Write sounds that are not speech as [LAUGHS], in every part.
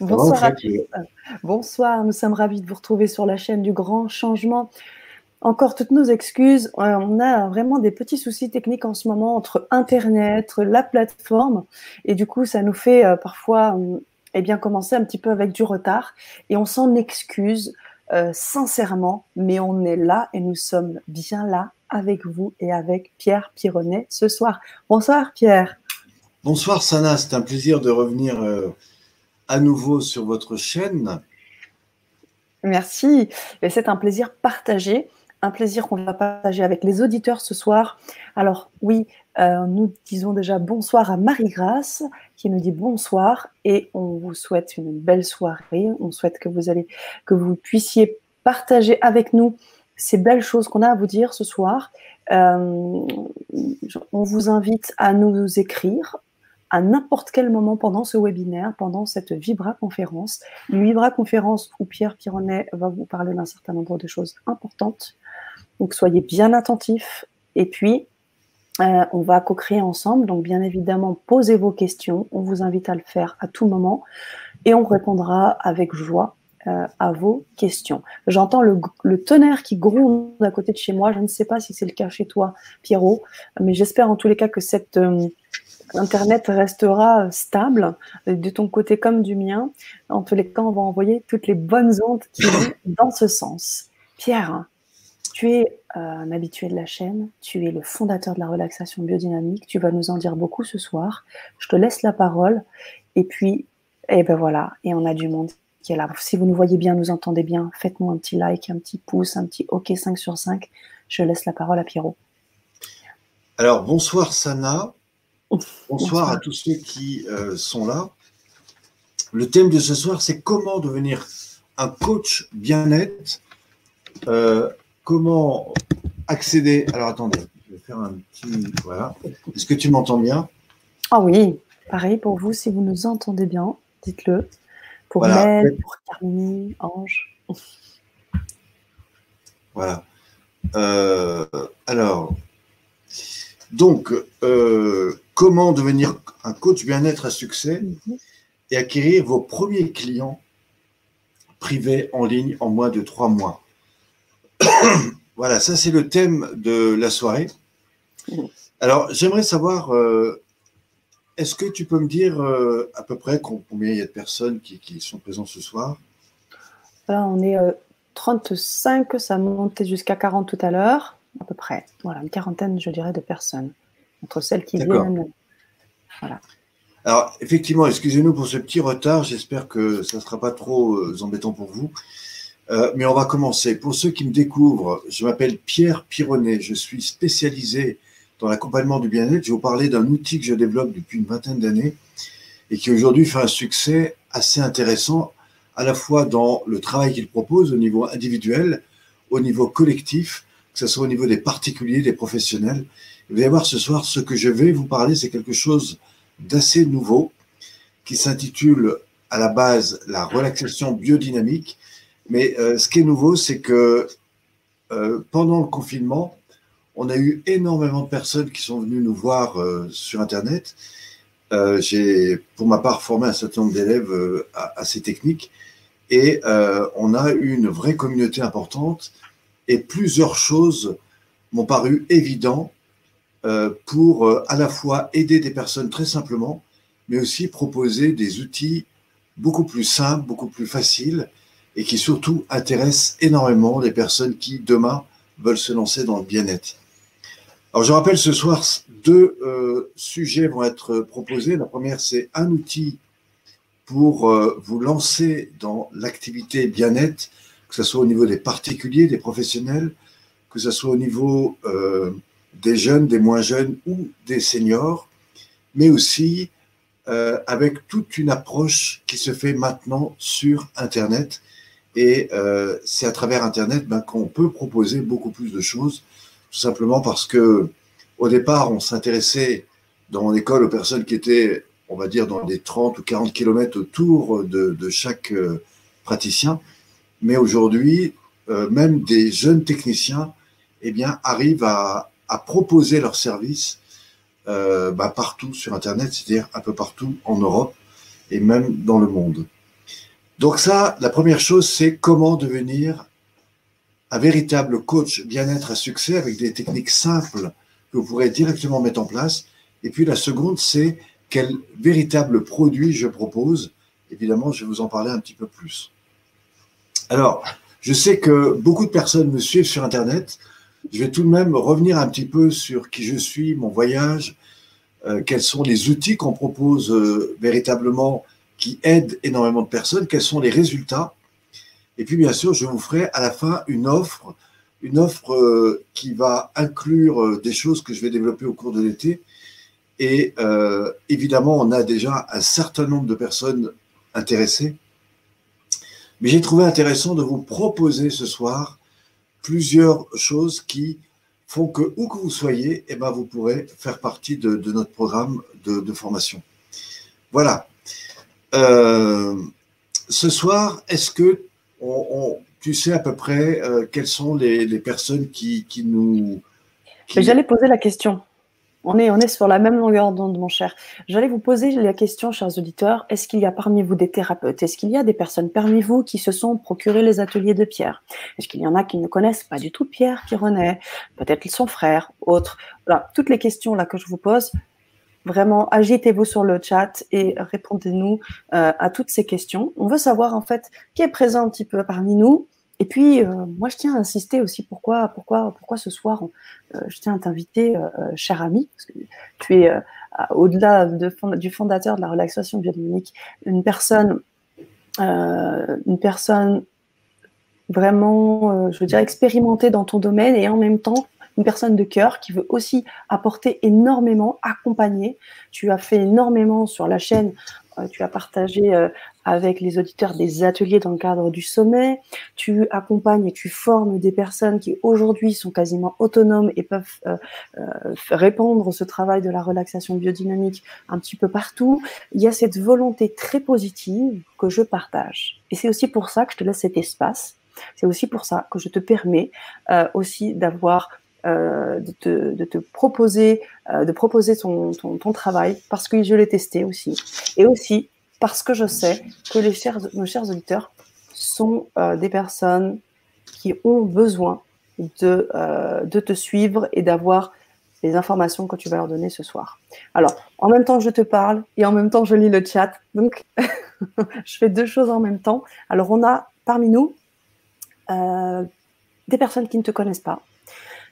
Bonsoir à tous. Bonsoir, nous sommes ravis de vous retrouver sur la chaîne du Grand Changement. Encore toutes nos excuses. Euh, on a vraiment des petits soucis techniques en ce moment entre Internet, la plateforme, et du coup, ça nous fait euh, parfois euh, eh bien, commencer un petit peu avec du retard. Et on s'en excuse sincèrement, mais on est là et nous sommes bien là avec vous et avec Pierre Pironnet ce soir. Bonsoir Pierre. Bonsoir Sana, c'est un plaisir de revenir à nouveau sur votre chaîne. Merci. C'est un plaisir partagé, un plaisir qu'on va partager avec les auditeurs ce soir. Alors oui, euh, nous disons déjà bonsoir à Marie-Grâce qui nous dit bonsoir et on vous souhaite une belle soirée. On souhaite que vous allez, que vous puissiez partager avec nous ces belles choses qu'on a à vous dire ce soir. Euh, on vous invite à nous écrire à n'importe quel moment pendant ce webinaire, pendant cette Vibra conférence. Une Vibra conférence où Pierre Pironnet va vous parler d'un certain nombre de choses importantes. Donc soyez bien attentifs. Et puis, euh, on va co-créer ensemble. Donc bien évidemment, posez vos questions. On vous invite à le faire à tout moment. Et on répondra avec joie euh, à vos questions. J'entends le, tonnerre qui gronde à côté de chez moi. Je ne sais pas si c'est le cas chez toi, Pierrot, mais j'espère en tous les cas que cette, euh, Internet restera stable de ton côté comme du mien. En tous les cas, on va envoyer toutes les bonnes ondes qui vont [COUGHS] dans ce sens. Pierre, tu es euh, un habitué de la chaîne, tu es le fondateur de la relaxation biodynamique, tu vas nous en dire beaucoup ce soir. Je te laisse la parole. Et puis, et eh ben voilà, et on a du monde qui est là. Si vous nous voyez bien, nous entendez bien, faites-nous un petit like, un petit pouce, un petit OK 5 sur 5. Je laisse la parole à Pierrot. Alors, bonsoir Sana. [LAUGHS] Bonsoir à tous ceux qui euh, sont là. Le thème de ce soir, c'est comment devenir un coach bien-être. Euh, comment accéder. Alors attendez, je vais faire un petit. Voilà. Est-ce que tu m'entends bien? Ah oui, pareil pour vous, si vous nous entendez bien, dites-le. Pour Mel, pour Carmine, Ange. Voilà. Euh, alors, donc, comment devenir un coach bien-être à succès et acquérir vos premiers clients privés en ligne en moins de trois mois? [COUGHS] voilà, ça c'est le thème de la soirée. Alors, j'aimerais savoir, euh, est-ce que tu peux me dire euh, à peu près combien il y a de personnes qui, sont présentes ce soir? Là, on est 35, euh, ça montait jusqu'à 40 tout à l'heure, à peu près. Voilà, une quarantaine, je dirais, de personnes entre celles qui viennent. Voilà. Alors, effectivement, excusez-nous pour ce petit retard. J'espère que ça ne sera pas trop euh, embêtant pour vous. Euh, mais on va commencer. Pour ceux qui me découvrent, je m'appelle Pierre Pironnet. Je suis spécialisé dans l'accompagnement du bien-être. Je vais vous parler d'un outil que je développe depuis une vingtaine d'années et qui aujourd'hui fait un succès assez intéressant, à la fois dans le travail qu'il propose au niveau individuel, au niveau collectif, que ce soit au niveau des particuliers, des professionnels, vous allez voir ce soir, ce que je vais vous parler, c'est quelque chose d'assez nouveau qui s'intitule à la base la relaxation biodynamique. Mais euh, ce qui est nouveau, c'est que euh, pendant le confinement, on a eu énormément de personnes qui sont venues nous voir euh, sur Internet. J'ai, pour ma part, formé un certain nombre d'élèves à, à, ces techniques et on a eu une vraie communauté importante et plusieurs choses m'ont paru évidentes euh, pour euh, à la fois aider des personnes très simplement, mais aussi proposer des outils beaucoup plus simples, beaucoup plus faciles et qui surtout intéressent énormément les personnes qui demain veulent se lancer dans le bien-être. Alors je rappelle ce soir, deux euh, sujets vont être proposés. La première, c'est un outil pour vous lancer dans l'activité bien-être, que ce soit au niveau des particuliers, des professionnels, que ce soit au niveau des jeunes, des moins jeunes ou des seniors, mais aussi euh, avec toute une approche qui se fait maintenant sur Internet. Et euh, c'est à travers Internet ben, qu'on peut proposer beaucoup plus de choses, tout simplement parce que au départ, on s'intéressait dans mon école aux personnes qui étaient, on va dire, dans les 30 ou 40 kilomètres autour de, chaque euh, praticien. Mais aujourd'hui, même des jeunes techniciens eh bien, arrivent à, à proposer leurs services euh, bah, partout sur Internet, c'est-à-dire un peu partout en Europe et même dans le monde. Donc ça, la première chose, c'est comment devenir un véritable coach bien-être à succès avec des techniques simples que vous pourrez directement mettre en place. Et puis la seconde, c'est quel véritable produit je propose. Évidemment, je vais vous en parler un petit peu plus. Alors, je sais que beaucoup de personnes me suivent sur Internet. Je vais tout de même revenir un petit peu sur qui je suis, mon voyage, euh, quels sont les outils qu'on propose euh, véritablement qui aident énormément de personnes, quels sont les résultats. Et puis, bien sûr, je vous ferai à la fin une offre, une offre euh, qui va inclure des choses que je vais développer au cours de l'été. Et évidemment, on a déjà un certain nombre de personnes intéressées. Mais j'ai trouvé intéressant de vous proposer ce soir plusieurs choses qui font que, où que vous soyez, eh ben, vous pourrez faire partie de, notre programme de, formation. Voilà. Euh, ce soir, est-ce que tu sais à peu près euh, quelles sont les, personnes qui, qui nous... J'allais poser la question. On est, on est sur la même longueur d'onde, mon cher. J'allais vous poser la question, chers auditeurs, est-ce qu'il y a parmi vous des thérapeutes? Est-ce qu'il y a des personnes parmi vous qui se sont procurés les ateliers de Pierre? Est-ce qu'il y en a qui ne connaissent pas du tout Pierre Pironnet? Peut-être son frère, autres. Voilà, toutes les questions là que je vous pose, vraiment, agitez-vous sur le chat et répondez-nous euh, à toutes ces questions. On veut savoir en fait qui est présent un petit peu parmi nous, et puis, euh, moi, je tiens à insister aussi pourquoi, pourquoi, pourquoi ce soir, euh, je tiens à t'inviter, cher ami, parce que tu es, au-delà de, du fondateur de la relaxation biodynamique, une personne, une personne vraiment, je veux dire, expérimentée dans ton domaine et en même temps une personne de cœur qui veut aussi apporter énormément, accompagner. Tu as fait énormément sur la chaîne tu as partagé avec les auditeurs des ateliers dans le cadre du sommet. Tu accompagnes et tu formes des personnes qui aujourd'hui sont quasiment autonomes et peuvent euh, euh, répondre ce travail de la relaxation biodynamique un petit peu partout. Il y a cette volonté très positive que je partage. Et c'est aussi pour ça que je te laisse cet espace. C'est aussi pour ça que je te permets euh, aussi d'avoir euh, de, te, proposer, euh, de proposer ton, travail parce que je l'ai testé aussi. Et aussi parce que je sais que les chers, nos chers auditeurs sont euh, des personnes qui ont besoin de, de te suivre et d'avoir les informations que tu vas leur donner ce soir. Alors, en même temps je te parle et en même temps je lis le chat, donc [LAUGHS] je fais deux choses en même temps. Alors, on a parmi nous des personnes qui ne te connaissent pas,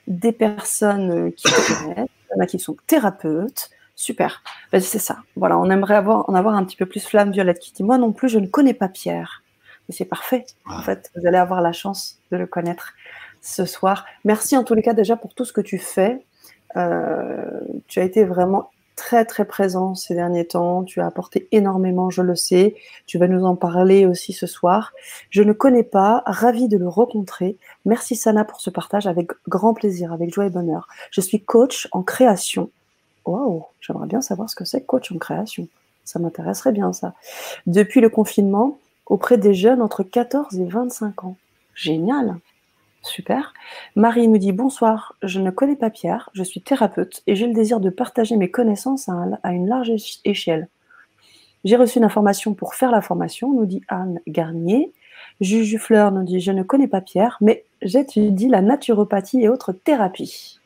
des personnes qui te connaissent, il y en a qui sont thérapeutes, Super. Ben, c'est ça. Voilà, on aimerait avoir, en avoir un petit peu plus Flamme Violette qui dit Moi non plus, je ne connais pas Pierre. Mais c'est parfait. En fait, vous allez avoir la chance de le connaître ce soir. Merci en tous les cas déjà pour tout ce que tu fais. Euh, tu as été vraiment très très présent ces derniers temps. Tu as apporté énormément, je le sais. Tu vas nous en parler aussi ce soir. Je ne connais pas, ravi de le rencontrer. Merci Sana pour ce partage avec grand plaisir, avec joie et bonheur. Je suis coach en création Waouh, j'aimerais bien savoir ce que c'est coach en création. Ça m'intéresserait bien ça. Depuis le confinement, auprès des jeunes entre 14 et 25 ans. Génial. Super. Marie nous dit bonsoir, je ne connais pas Pierre, je suis thérapeute et j'ai le désir de partager mes connaissances à, une large échelle. J'ai reçu une information pour faire la formation, nous dit Anne Garnier. Juju Fleur nous dit je ne connais pas Pierre, mais j'étudie la naturopathie et autres thérapies.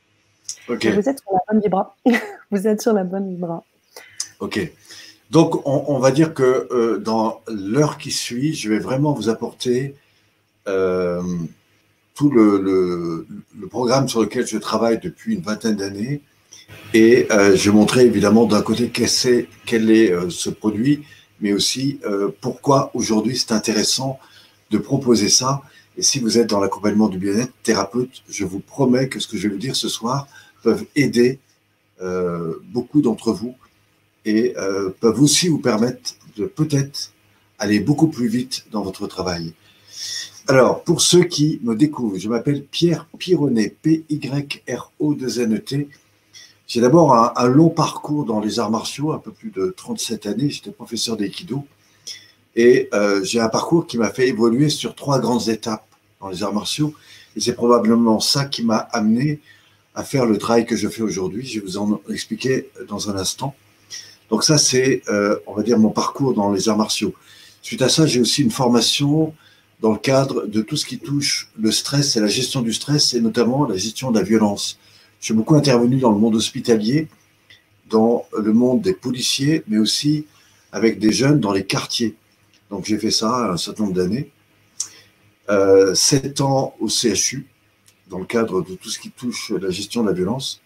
Vous êtes sur la bonne vibra. [LAUGHS] vous êtes sur la bonne vibra. Ok. Donc, on, va dire que euh, dans l'heure qui suit, je vais vraiment vous apporter euh, tout le, programme sur lequel je travaille depuis une vingtaine d'années. Et euh, je vais montrer évidemment d'un côté quel est, quel est ce produit, mais aussi pourquoi aujourd'hui c'est intéressant de proposer ça. Et si vous êtes dans l'accompagnement du bien-être, thérapeute, je vous promets que ce que je vais vous dire ce soir peuvent aider euh, beaucoup d'entre vous et euh, peuvent aussi vous permettre de peut-être aller beaucoup plus vite dans votre travail. Alors, pour ceux qui me découvrent, je m'appelle Pierre Pironnet, P-Y-R-O-2-N-E-T. J'ai d'abord un, long parcours dans les arts martiaux, un peu plus de 37 années. J'étais professeur d'aïkido. Et euh, j'ai un parcours qui m'a fait évoluer sur trois grandes étapes dans les arts martiaux. Et c'est probablement ça qui m'a amené à faire le travail que je fais aujourd'hui. Je vais vous en expliquer dans un instant. Donc ça, c'est, euh, on va dire, mon parcours dans les arts martiaux. Suite à ça, j'ai aussi une formation dans le cadre de tout ce qui touche le stress et la gestion du stress, et notamment la gestion de la violence. Je suis beaucoup intervenu dans le monde hospitalier, dans le monde des policiers, mais aussi avec des jeunes dans les quartiers. Donc j'ai fait ça un certain nombre d'années. Euh, sept ans au CHU, dans le cadre de tout ce qui touche la gestion de la violence.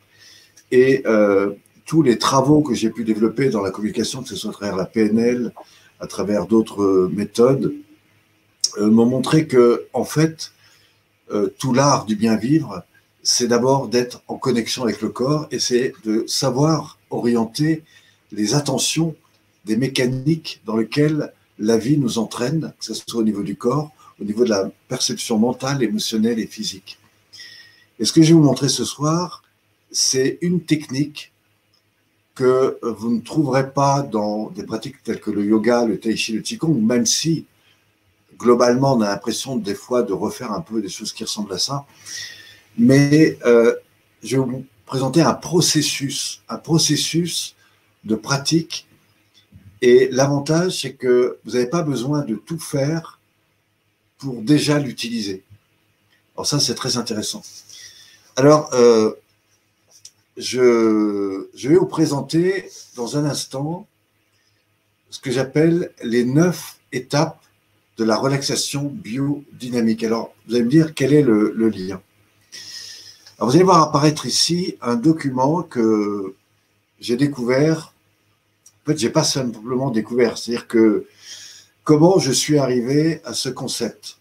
Et euh, tous les travaux que j'ai pu développer dans la communication, que ce soit à travers la PNL, à travers d'autres méthodes, euh, m'ont montré que, en fait, euh, tout l'art du bien vivre, c'est d'abord d'être en connexion avec le corps et c'est de savoir orienter les attentions des mécaniques dans lesquelles la vie nous entraîne, que ce soit au niveau du corps, au niveau de la perception mentale, émotionnelle et physique. Et ce que je vais vous montrer ce soir, c'est une technique que vous ne trouverez pas dans des pratiques telles que le yoga, le tai chi, le qigong, même si globalement on a l'impression des fois de refaire un peu des choses qui ressemblent à ça. Mais euh, je vais vous présenter un processus, un processus de pratique. Et l'avantage, c'est que vous n'avez pas besoin de tout faire pour déjà l'utiliser. Alors ça, c'est très intéressant. Alors, euh, je, vais vous présenter dans un instant ce que j'appelle les neuf étapes de la relaxation biodynamique. Alors, vous allez me dire quel est le, lien? Alors, vous allez voir apparaître ici un document que j'ai découvert. En fait, j'ai pas simplement découvert, c'est-à-dire que comment je suis arrivé à ce concept.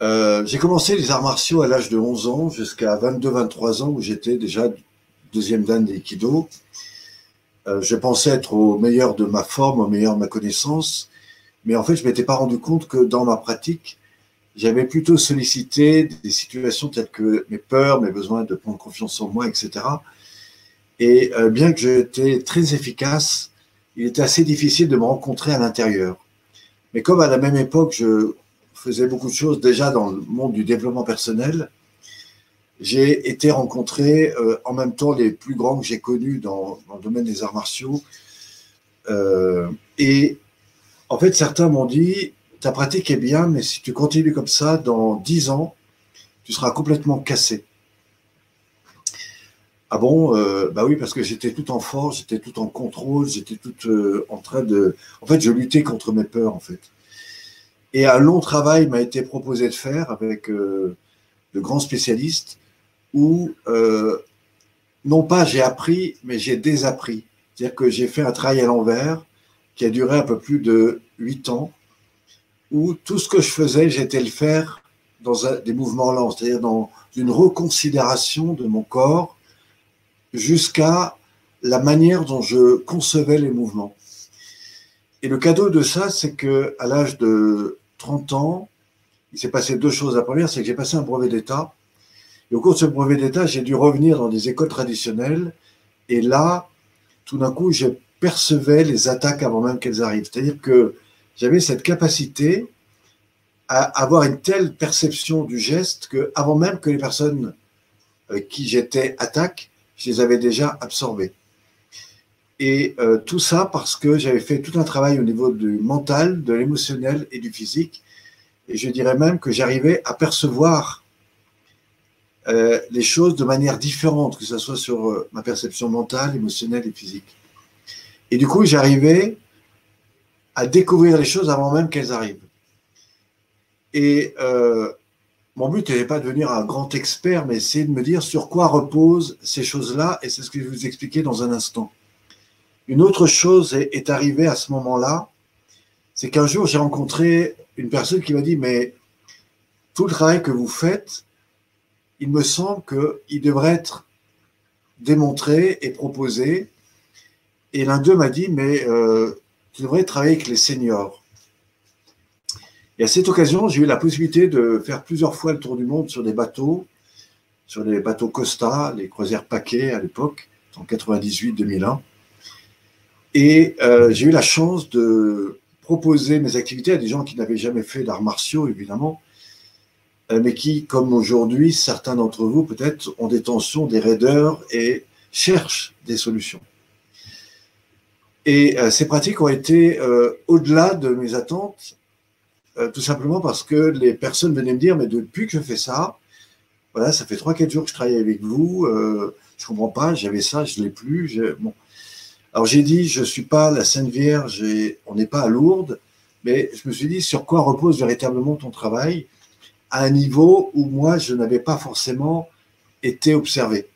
Euh, j'ai commencé les arts martiaux à l'âge de 11 ans jusqu'à 22-23 ans où j'étais déjà deuxième dan d'Aikido. Euh, je pensais être au meilleur de ma forme, au meilleur de ma connaissance, mais en fait, je m'étais pas rendu compte que dans ma pratique, j'avais plutôt sollicité des situations telles que mes peurs, mes besoins de prendre confiance en moi, etc. Et euh, bien que j'étais très efficace, il était assez difficile de me rencontrer à l'intérieur. Mais comme à la même époque, je faisais beaucoup de choses déjà dans le monde du développement personnel. J'ai été rencontré euh, en même temps les plus grands que j'ai connus dans, le domaine des arts martiaux. Euh, et en fait, certains m'ont dit, ta pratique est bien, mais si tu continues comme ça, dans dix ans, tu seras complètement cassé. Ah bon euh, Bah oui, parce que j'étais tout en force, j'étais tout en contrôle, j'étais tout en train de... En fait, je luttais contre mes peurs, en fait. Et un long travail m'a été proposé de faire avec euh, de grands spécialistes où, euh, non pas j'ai appris, mais j'ai désappris. C'est-à-dire que j'ai fait un travail à l'envers qui a duré un peu plus de huit ans, où tout ce que je faisais, j'étais le faire dans des mouvements lents, c'est-à-dire dans une reconsidération de mon corps jusqu'à la manière dont je concevais les mouvements. Et le cadeau de ça, c'est que à l'âge de 30 ans, il s'est passé deux choses. La première, c'est que j'ai passé un brevet d'État. Et au cours de ce brevet d'État, j'ai dû revenir dans des écoles traditionnelles. Et là, tout d'un coup, je percevais les attaques avant même qu'elles arrivent. C'est-à-dire que j'avais cette capacité à avoir une telle perception du geste que, avant même que les personnes avec qui j'étais attaquent, je les avais déjà absorbées. Et euh, tout ça parce que j'avais fait tout un travail au niveau du mental, de l'émotionnel et du physique. Et je dirais même que j'arrivais à percevoir euh, les choses de manière différente, que ce soit sur euh, ma perception mentale, émotionnelle et physique. Et du coup, j'arrivais à découvrir les choses avant même qu'elles arrivent. Et mon but n'était pas de devenir un grand expert, mais c'est de me dire sur quoi reposent ces choses-là, et c'est ce que je vais vous expliquer dans un instant. Une autre chose est, arrivée à ce moment-là, c'est qu'un jour j'ai rencontré une personne qui m'a dit, mais tout le travail que vous faites, il me semble qu'il devrait être démontré et proposé. Et l'un d'eux m'a dit, mais euh, tu devrais travailler avec les seniors. Et à cette occasion, j'ai eu la possibilité de faire plusieurs fois le tour du monde sur des bateaux, sur les bateaux Costa, les croisières paquets à l'époque, en 98-2001. Et euh, j'ai eu la chance de proposer mes activités à des gens qui n'avaient jamais fait d'arts martiaux, évidemment, mais qui, comme aujourd'hui, certains d'entre vous peut-être ont des tensions, des raideurs et cherchent des solutions. Et ces pratiques ont été au-delà de mes attentes, tout simplement parce que les personnes venaient me dire, mais depuis que je fais ça, voilà, ça fait 3-4 jours que je travaille avec vous, je ne comprends pas, j'avais ça, je ne l'ai plus. Bon. Alors j'ai dit, je ne suis pas la Sainte Vierge, on n'est pas à Lourdes, mais je me suis dit, sur quoi repose véritablement ton travail à un niveau où moi, je n'avais pas forcément été observé.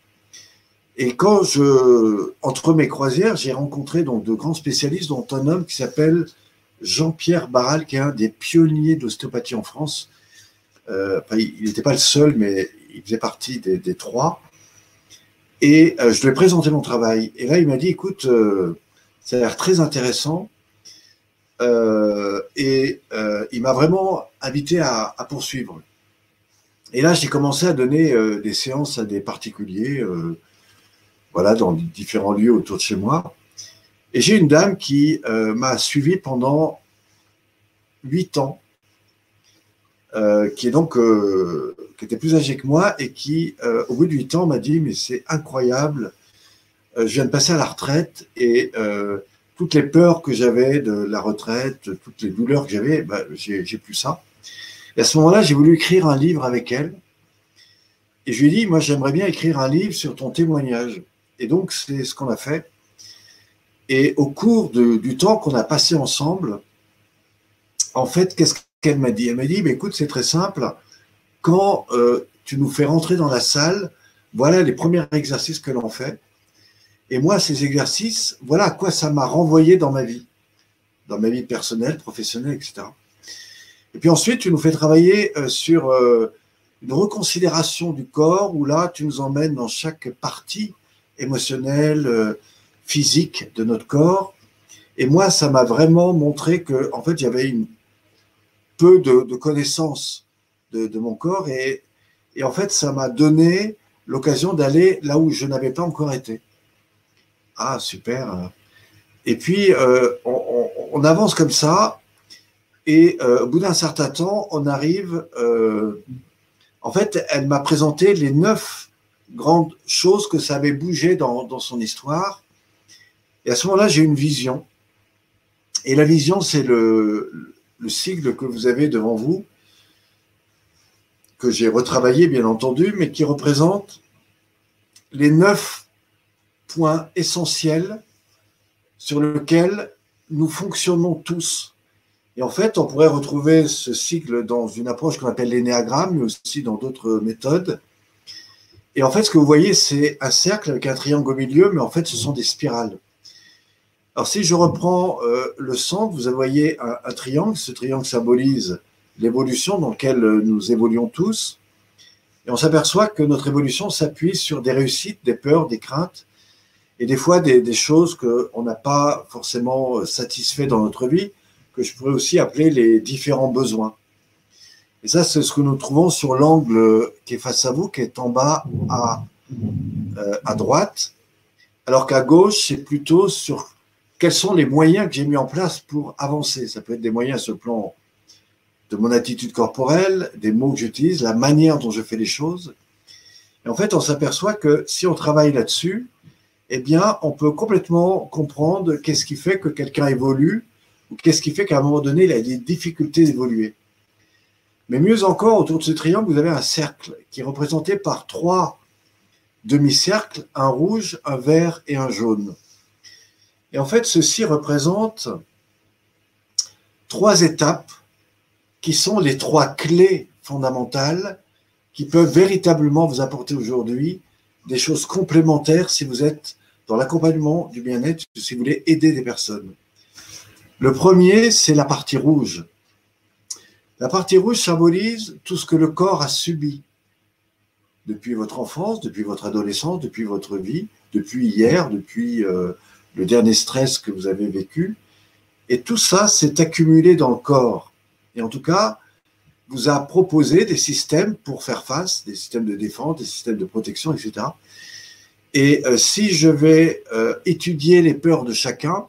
Et quand je, entre mes croisières, j'ai rencontré donc de grands spécialistes, dont un homme qui s'appelle Jean-Pierre Barral, qui est un des pionniers d'ostéopathie en France. Euh, il n'était pas le seul, mais il faisait partie des, trois. Et euh, je lui ai présenté mon travail. Et là, il m'a dit, écoute, euh, ça a l'air très intéressant. et il m'a vraiment invité à, poursuivre. Et là, j'ai commencé à donner des séances à des particuliers voilà, dans différents lieux autour de chez moi. Et j'ai une dame qui euh, m'a suivi pendant huit ans, euh, qui est donc euh, qui était plus âgée que moi et qui, au bout de huit ans, m'a dit mais c'est incroyable, je viens de passer à la retraite et toutes les peurs que j'avais de la retraite, toutes les douleurs que j'avais, bah, j'ai plus ça. Et à ce moment-là, j'ai voulu écrire un livre avec elle. Et je lui ai dit, moi, j'aimerais bien écrire un livre sur ton témoignage. Et donc, c'est ce qu'on a fait. Et au cours du temps qu'on a passé ensemble, en fait, qu'est-ce qu'elle m'a dit? Elle m'a dit, bah, écoute, c'est très simple. Quand euh, tu nous fais rentrer dans la salle, voilà les premiers exercices que l'on fait. Et moi, ces exercices, voilà à quoi ça m'a renvoyé dans ma vie, dans ma vie personnelle, professionnelle, etc. Et puis ensuite, tu nous fais travailler euh, sur euh, une reconsidération du corps, où là, tu nous emmènes dans chaque partie émotionnel, euh, physique de notre corps. Et moi, ça m'a vraiment montré que, en fait, j'avais une peu de, connaissance de, mon corps et, et, en fait, ça m'a donné l'occasion d'aller là où je n'avais pas encore été. Ah, super. Et puis, on, avance comme ça et euh, au bout d'un certain temps, on arrive. en fait, elle m'a présenté les neuf grande chose que ça avait bougé dans, son histoire. Et à ce moment-là, j'ai une vision. Et la vision, c'est le, le sigle que vous avez devant vous, que j'ai retravaillé, bien entendu, mais qui représente les neuf points essentiels sur lesquels nous fonctionnons tous. Et en fait, on pourrait retrouver ce cycle dans une approche qu'on appelle l'énéagramme, mais aussi dans d'autres méthodes. Et en fait, ce que vous voyez, c'est un cercle avec un triangle au milieu, mais en fait, ce sont des spirales. Alors, si je reprends euh, le centre, vous voyez un, triangle. Ce triangle symbolise l'évolution dans laquelle nous évoluons tous. Et on s'aperçoit que notre évolution s'appuie sur des réussites, des peurs, des craintes, et des fois des, choses qu'on n'a pas forcément satisfait dans notre vie, que je pourrais aussi appeler les différents besoins. Et ça, c'est ce que nous trouvons sur l'angle qui est face à vous, qui est en bas à, euh, à droite, alors qu'à gauche, c'est plutôt sur quels sont les moyens que j'ai mis en place pour avancer. Ça peut être des moyens sur le plan de mon attitude corporelle, des mots que j'utilise, la manière dont je fais les choses. Et en fait, on s'aperçoit que si on travaille là-dessus, eh bien, on peut complètement comprendre qu'est-ce qui fait que quelqu'un évolue qu'est-ce qui fait qu'à un moment donné, il a des difficultés d'évoluer. Mais mieux encore, autour de ce triangle, vous avez un cercle qui est représenté par trois demi-cercles, un rouge, un vert et un jaune. Et en fait, ceci représente trois étapes qui sont les trois clés fondamentales qui peuvent véritablement vous apporter aujourd'hui des choses complémentaires si vous êtes dans l'accompagnement du bien-être, si vous voulez aider des personnes. Le premier, c'est la partie rouge. La partie rouge symbolise tout ce que le corps a subi depuis votre enfance, depuis votre adolescence, depuis votre vie, depuis hier, depuis euh, le dernier stress que vous avez vécu. Et tout ça s'est accumulé dans le corps. Et en tout cas, vous a proposé des systèmes pour faire face, des systèmes de défense, des systèmes de protection, etc. Et euh, si je vais euh, étudier les peurs de chacun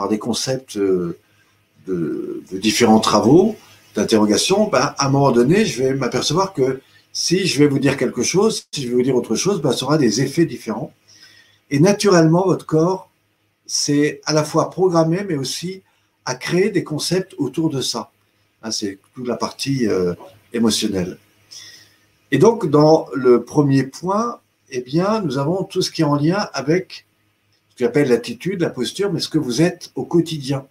par des concepts de, de différents travaux, d'interrogation, ben, à un moment donné, je vais m'apercevoir que si je vais vous dire quelque chose, si je vais vous dire autre chose, ben, ça aura des effets différents. Et naturellement, votre corps c'est à la fois programmer, mais aussi à créer des concepts autour de ça. Hein, c'est toute la partie euh, émotionnelle. Et donc, dans le premier point, eh bien, nous avons tout ce qui est en lien avec j'appelle l'attitude, la posture, mais ce que vous êtes au quotidien.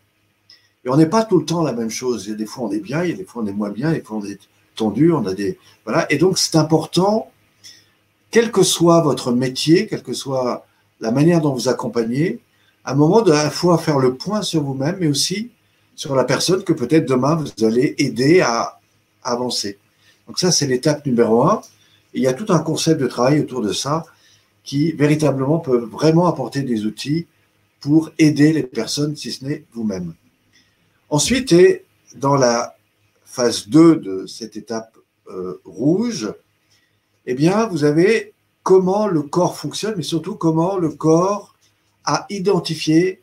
Et on n'est pas tout le temps la même chose. Il y a des fois on est bien, il y a des fois on est moins bien, des fois on est tendu, on a des voilà. Et donc c'est important, quel que soit votre métier, quelle que soit la manière dont vous accompagnez, à un moment de la fois faire le point sur vous-même, mais aussi sur la personne que peut-être demain vous allez aider à, avancer. Donc ça c'est l'étape numéro un. Il y a tout un concept de travail autour de ça qui véritablement peut vraiment apporter des outils pour aider les personnes, si ce n'est vous-même. Ensuite, et dans la phase 2 de cette étape euh, rouge, eh bien, vous avez comment le corps fonctionne, mais surtout comment le corps a identifié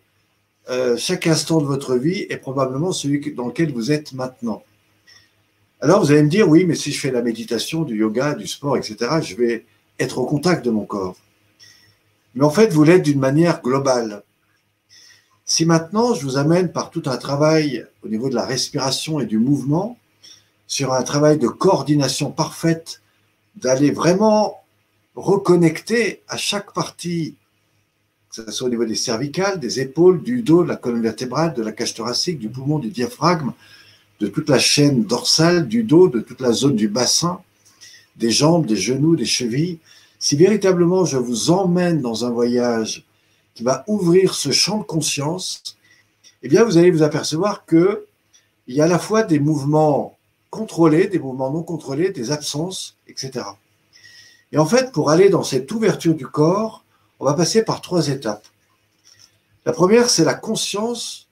euh, chaque instant de votre vie et probablement celui dans lequel vous êtes maintenant. Alors vous allez me dire, oui, mais si je fais la méditation, du yoga, du sport, etc., je vais être au contact de mon corps. Mais en fait, vous l'êtes d'une manière globale. Si maintenant je vous amène par tout un travail au niveau de la respiration et du mouvement, sur un travail de coordination parfaite, d'aller vraiment reconnecter à chaque partie, que ce soit au niveau des cervicales, des épaules, du dos, de la colonne vertébrale, de la cage thoracique, du poumon, du diaphragme, de toute la chaîne dorsale, du dos, de toute la zone du bassin, des jambes, des genoux, des chevilles. Si véritablement je vous emmène dans un voyage qui va ouvrir ce champ de conscience, eh bien, vous allez vous apercevoir que il y a à la fois des mouvements contrôlés, des mouvements non contrôlés, des absences, etc. Et en fait, pour aller dans cette ouverture du corps, on va passer par trois étapes. La première, c'est la conscience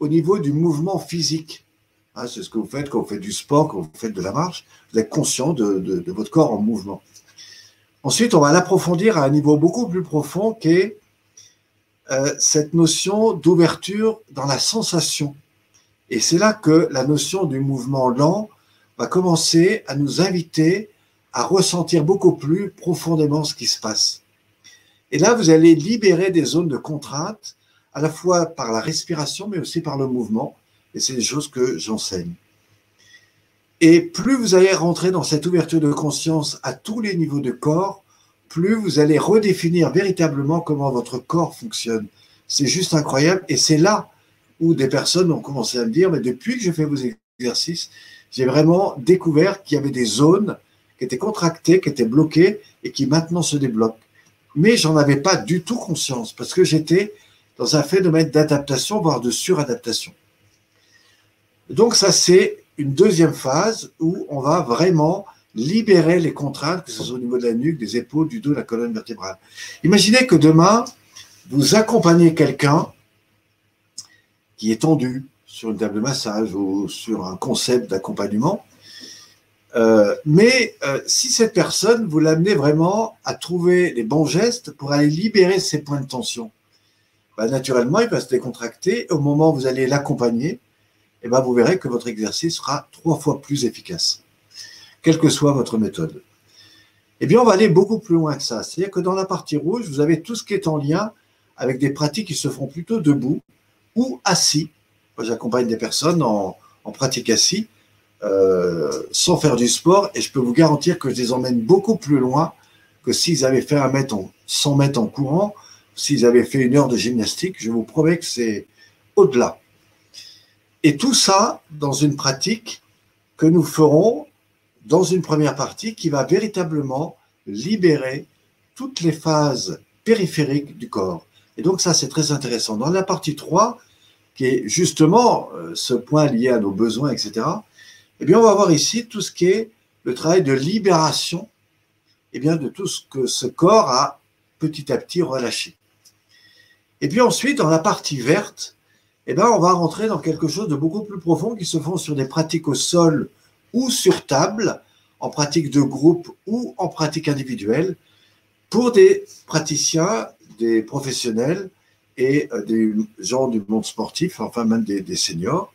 au niveau du mouvement physique. Hein, c'est ce que vous faites quand vous faites du sport, quand vous faites de la marche. Vous êtes conscient de, de votre corps en mouvement. Ensuite, on va l'approfondir à un niveau beaucoup plus profond qui est euh, cette notion d'ouverture dans la sensation. Et c'est là que la notion du mouvement lent va commencer à nous inviter à ressentir beaucoup plus profondément ce qui se passe. Et là, vous allez libérer des zones de contrainte, à la fois par la respiration, mais aussi par le mouvement. Et c'est des choses que j'enseigne. Et plus vous allez rentrer dans cette ouverture de conscience à tous les niveaux de corps, plus vous allez redéfinir véritablement comment votre corps fonctionne. C'est juste incroyable. Et c'est là où des personnes ont commencé à me dire, mais depuis que je fais vos exercices, j'ai vraiment découvert qu'il y avait des zones qui étaient contractées, qui étaient bloquées et qui maintenant se débloquent. Mais j'en avais pas du tout conscience parce que j'étais dans un phénomène d'adaptation, voire de suradaptation. Donc ça, c'est une deuxième phase où on va vraiment libérer les contraintes, que ce soit au niveau de la nuque, des épaules, du dos, de la colonne vertébrale. Imaginez que demain, vous accompagnez quelqu'un qui est tendu sur une table de massage ou sur un concept d'accompagnement. Euh, mais euh, si cette personne, vous l'amenez vraiment à trouver les bons gestes pour aller libérer ses points de tension, bah, naturellement, il va se décontracter. Au moment où vous allez l'accompagner, eh ben, vous verrez que votre exercice sera trois fois plus efficace quelle que soit votre méthode. Eh bien, on va aller beaucoup plus loin que ça. C'est-à-dire que dans la partie rouge, vous avez tout ce qui est en lien avec des pratiques qui se font plutôt debout ou assis. Moi, j'accompagne des personnes en, pratique assis, euh, sans faire du sport, et je peux vous garantir que je les emmène beaucoup plus loin que s'ils avaient fait un mètre en, 100 mètres en courant, s'ils avaient fait une heure de gymnastique. Je vous promets que c'est au-delà. Et tout ça dans une pratique que nous ferons dans une première partie qui va véritablement libérer toutes les phases périphériques du corps. Et donc ça, c'est très intéressant. Dans la partie 3, qui est justement euh, ce point lié à nos besoins, etc., eh bien, on va voir ici tout ce qui est le travail de libération eh bien, de tout ce que ce corps a petit à petit relâché. Et puis ensuite, dans la partie verte, eh bien, on va rentrer dans quelque chose de beaucoup plus profond qui se font sur des pratiques au sol ou sur table, en pratique de groupe ou en pratique individuelle, pour des praticiens, des professionnels et euh, des gens du monde sportif, enfin même des, seniors.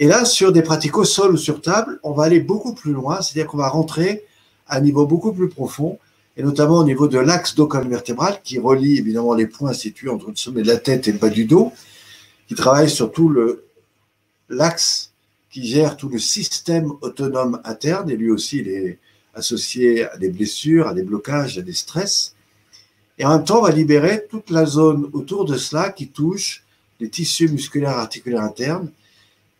Et là, sur des pratiques au sol ou sur table, on va aller beaucoup plus loin, c'est-à-dire qu'on va rentrer à un niveau beaucoup plus profond et notamment au niveau de l'axe dos vertébral qui relie évidemment les points situés entre le sommet de la tête et le bas du dos, qui travaille sur tout l'axe qui gère tout le système autonome interne, et lui aussi il est associé à des blessures, à des blocages, à des stress. Et en même temps, on va libérer toute la zone autour de cela qui touche les tissus musculaires articulaires internes.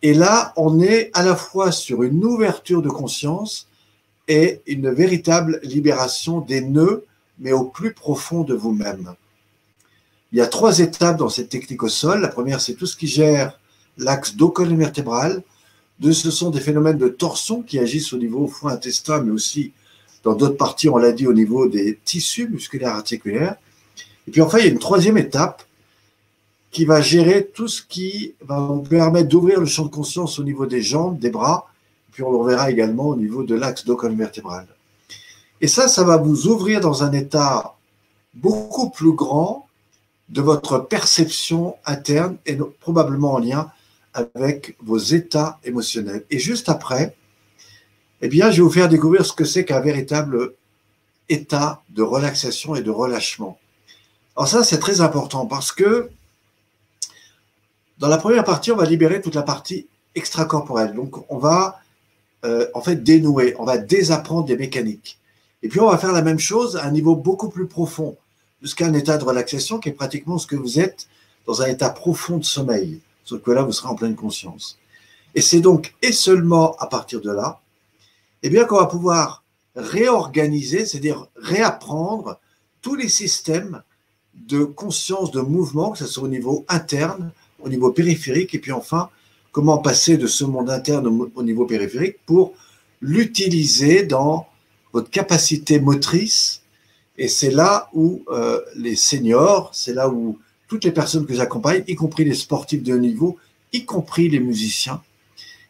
Et là, on est à la fois sur une ouverture de conscience et une véritable libération des nœuds, mais au plus profond de vous-même. Il y a trois étapes dans cette technique au sol. La première, c'est tout ce qui gère l'axe dos vertébral. Deux, ce sont des phénomènes de torsion qui agissent au niveau foie intestin, mais aussi dans d'autres parties, on l'a dit, au niveau des tissus musculaires articulaires. Et puis enfin, il y a une troisième étape qui va gérer tout ce qui va vous permettre d'ouvrir le champ de conscience au niveau des jambes, des bras, puis on le reverra également au niveau de l'axe dos vertébral. Et ça, ça va vous ouvrir dans un état beaucoup plus grand de votre perception interne et probablement en lien avec vos états émotionnels. Et juste après, eh bien, je vais vous faire découvrir ce que c'est qu'un véritable état de relaxation et de relâchement. Alors ça, c'est très important parce que dans la première partie, on va libérer toute la partie extracorporelle. Donc, on va euh, en fait dénouer, on va désapprendre des mécaniques. Et puis, on va faire la même chose à un niveau beaucoup plus profond, jusqu'à un état de relaxation qui est pratiquement ce que vous êtes dans un état profond de sommeil. Sauf que là, vous serez en pleine conscience. Et c'est donc et seulement à partir de là, eh bien, qu'on va pouvoir réorganiser, c'est-à-dire réapprendre tous les systèmes de conscience, de mouvement, que ce soit au niveau interne, au niveau périphérique, et puis enfin, comment passer de ce monde interne au niveau périphérique pour l'utiliser dans votre capacité motrice. Et c'est là où euh, les seniors, c'est là où toutes les personnes que j'accompagne, y compris les sportifs de haut niveau, y compris les musiciens.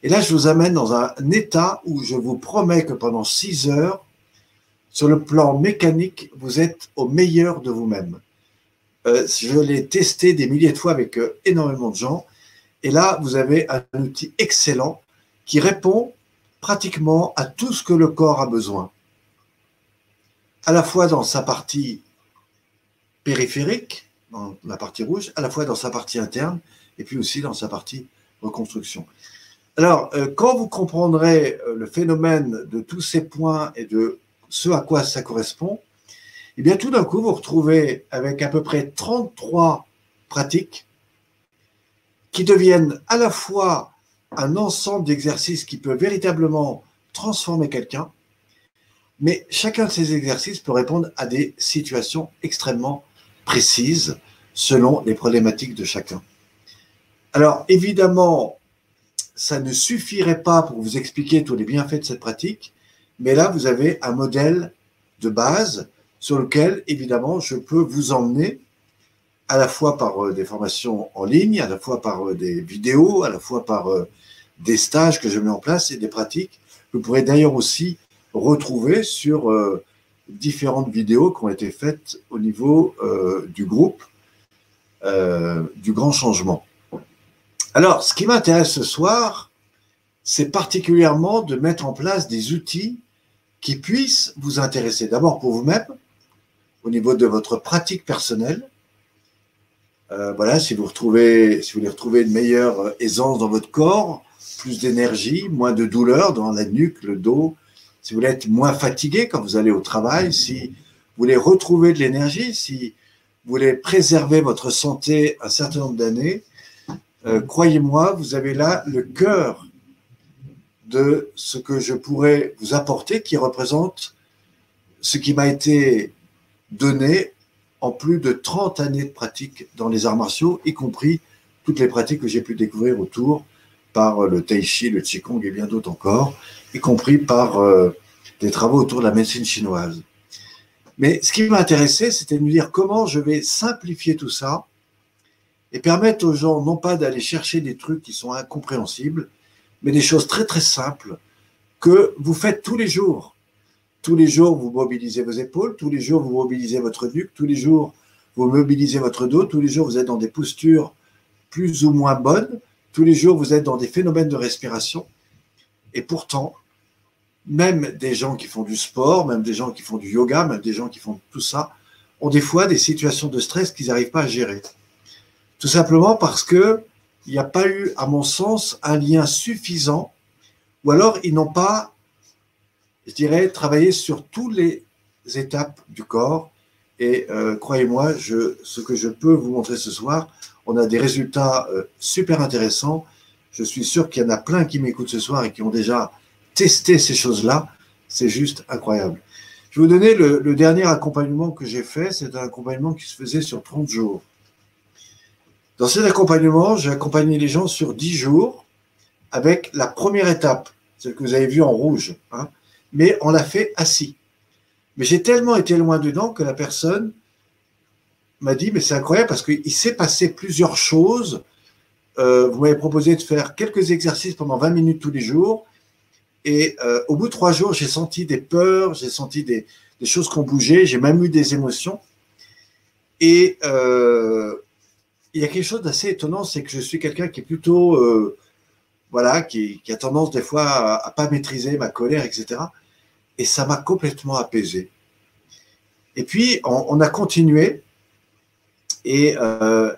Et là, je vous amène dans un état où je vous promets que pendant six heures, sur le plan mécanique, vous êtes au meilleur de vous-même. Euh, je l'ai testé des milliers de fois avec euh, énormément de gens. Et là, vous avez un outil excellent qui répond pratiquement à tout ce que le corps a besoin. À la fois dans sa partie périphérique, dans la partie rouge, à la fois dans sa partie interne, et puis aussi dans sa partie reconstruction. Alors, euh, quand vous comprendrez le phénomène de tous ces points et de ce à quoi ça correspond, eh bien tout d'un coup, vous retrouvez avec à peu près 33 pratiques qui deviennent à la fois un ensemble d'exercices qui peut véritablement transformer quelqu'un, mais chacun de ces exercices peut répondre à des situations extrêmement précises selon les problématiques de chacun. Alors évidemment, ça ne suffirait pas pour vous expliquer tous les bienfaits de cette pratique, mais là, vous avez un modèle de base sur lequel, évidemment, je peux vous emmener à la fois par euh, des formations en ligne, à la fois par euh, des vidéos, à la fois par euh, des stages que je mets en place et des pratiques. Vous pourrez d'ailleurs aussi retrouver sur différentes vidéos qui ont été faites au niveau du groupe du grand changement. Alors, ce qui m'intéresse ce soir, c'est particulièrement de mettre en place des outils qui puissent vous intéresser d'abord pour vous-même, au niveau de votre pratique personnelle. Euh, voilà, si vous, retrouvez, si vous voulez retrouver une meilleure euh, aisance dans votre corps, plus d'énergie, moins de douleur dans la nuque, le dos, si vous voulez être moins fatigué quand vous allez au travail, si vous voulez retrouver de l'énergie, si vous voulez préserver votre santé un certain nombre d'années, euh, croyez-moi, vous avez là le cœur de ce que je pourrais vous apporter qui représente ce qui m'a été donné en plus de 30 années de pratique dans les arts martiaux, y compris toutes les pratiques que j'ai pu découvrir autour par le tai chi, le qigong et bien d'autres encore, y compris par euh, des travaux autour de la médecine chinoise. Mais ce qui m'a intéressé, c'était de me dire comment je vais simplifier tout ça et permettre aux gens non pas d'aller chercher des trucs qui sont incompréhensibles, mais des choses très très simples que vous faites tous les jours. Tous les jours, vous mobilisez vos épaules, tous les jours, vous mobilisez votre nuque, tous les jours, vous mobilisez votre dos, tous les jours, vous êtes dans des postures plus ou moins bonnes, tous les jours, vous êtes dans des phénomènes de respiration. Et pourtant, même des gens qui font du sport, même des gens qui font du yoga, même des gens qui font tout ça, ont des fois des situations de stress qu'ils n'arrivent pas à gérer. Tout simplement parce que il n'y a pas eu, à mon sens, un lien suffisant, ou alors ils n'ont pas, je dirais, travaillé sur toutes les étapes du corps. Et euh, croyez-moi, ce que je peux vous montrer ce soir, on a des résultats euh, super intéressants. Je suis sûr qu'il y en a plein qui m'écoutent ce soir et qui ont déjà testé ces choses-là. C'est juste incroyable. Je vais vous donner le, dernier accompagnement que j'ai fait. C'est un accompagnement qui se faisait sur 30 jours. Dans cet accompagnement, j'ai accompagné les gens sur 10 jours avec la première étape, celle que vous avez vue en rouge, hein, mais on l'a fait assis. Mais j'ai tellement été loin dedans que la personne m'a dit, mais c'est incroyable parce qu'il s'est passé plusieurs choses. Euh, vous m'avez proposé de faire quelques exercices pendant 20 minutes tous les jours. Et euh, au bout de trois jours, j'ai senti des peurs, j'ai senti des, choses qui ont bougé, j'ai même eu des émotions. Et euh, il y a quelque chose d'assez étonnant, c'est que je suis quelqu'un qui est plutôt, voilà, qui, a tendance des fois à, ne pas maîtriser ma colère, etc. Et ça m'a complètement apaisé. Et puis, on, a continué. Et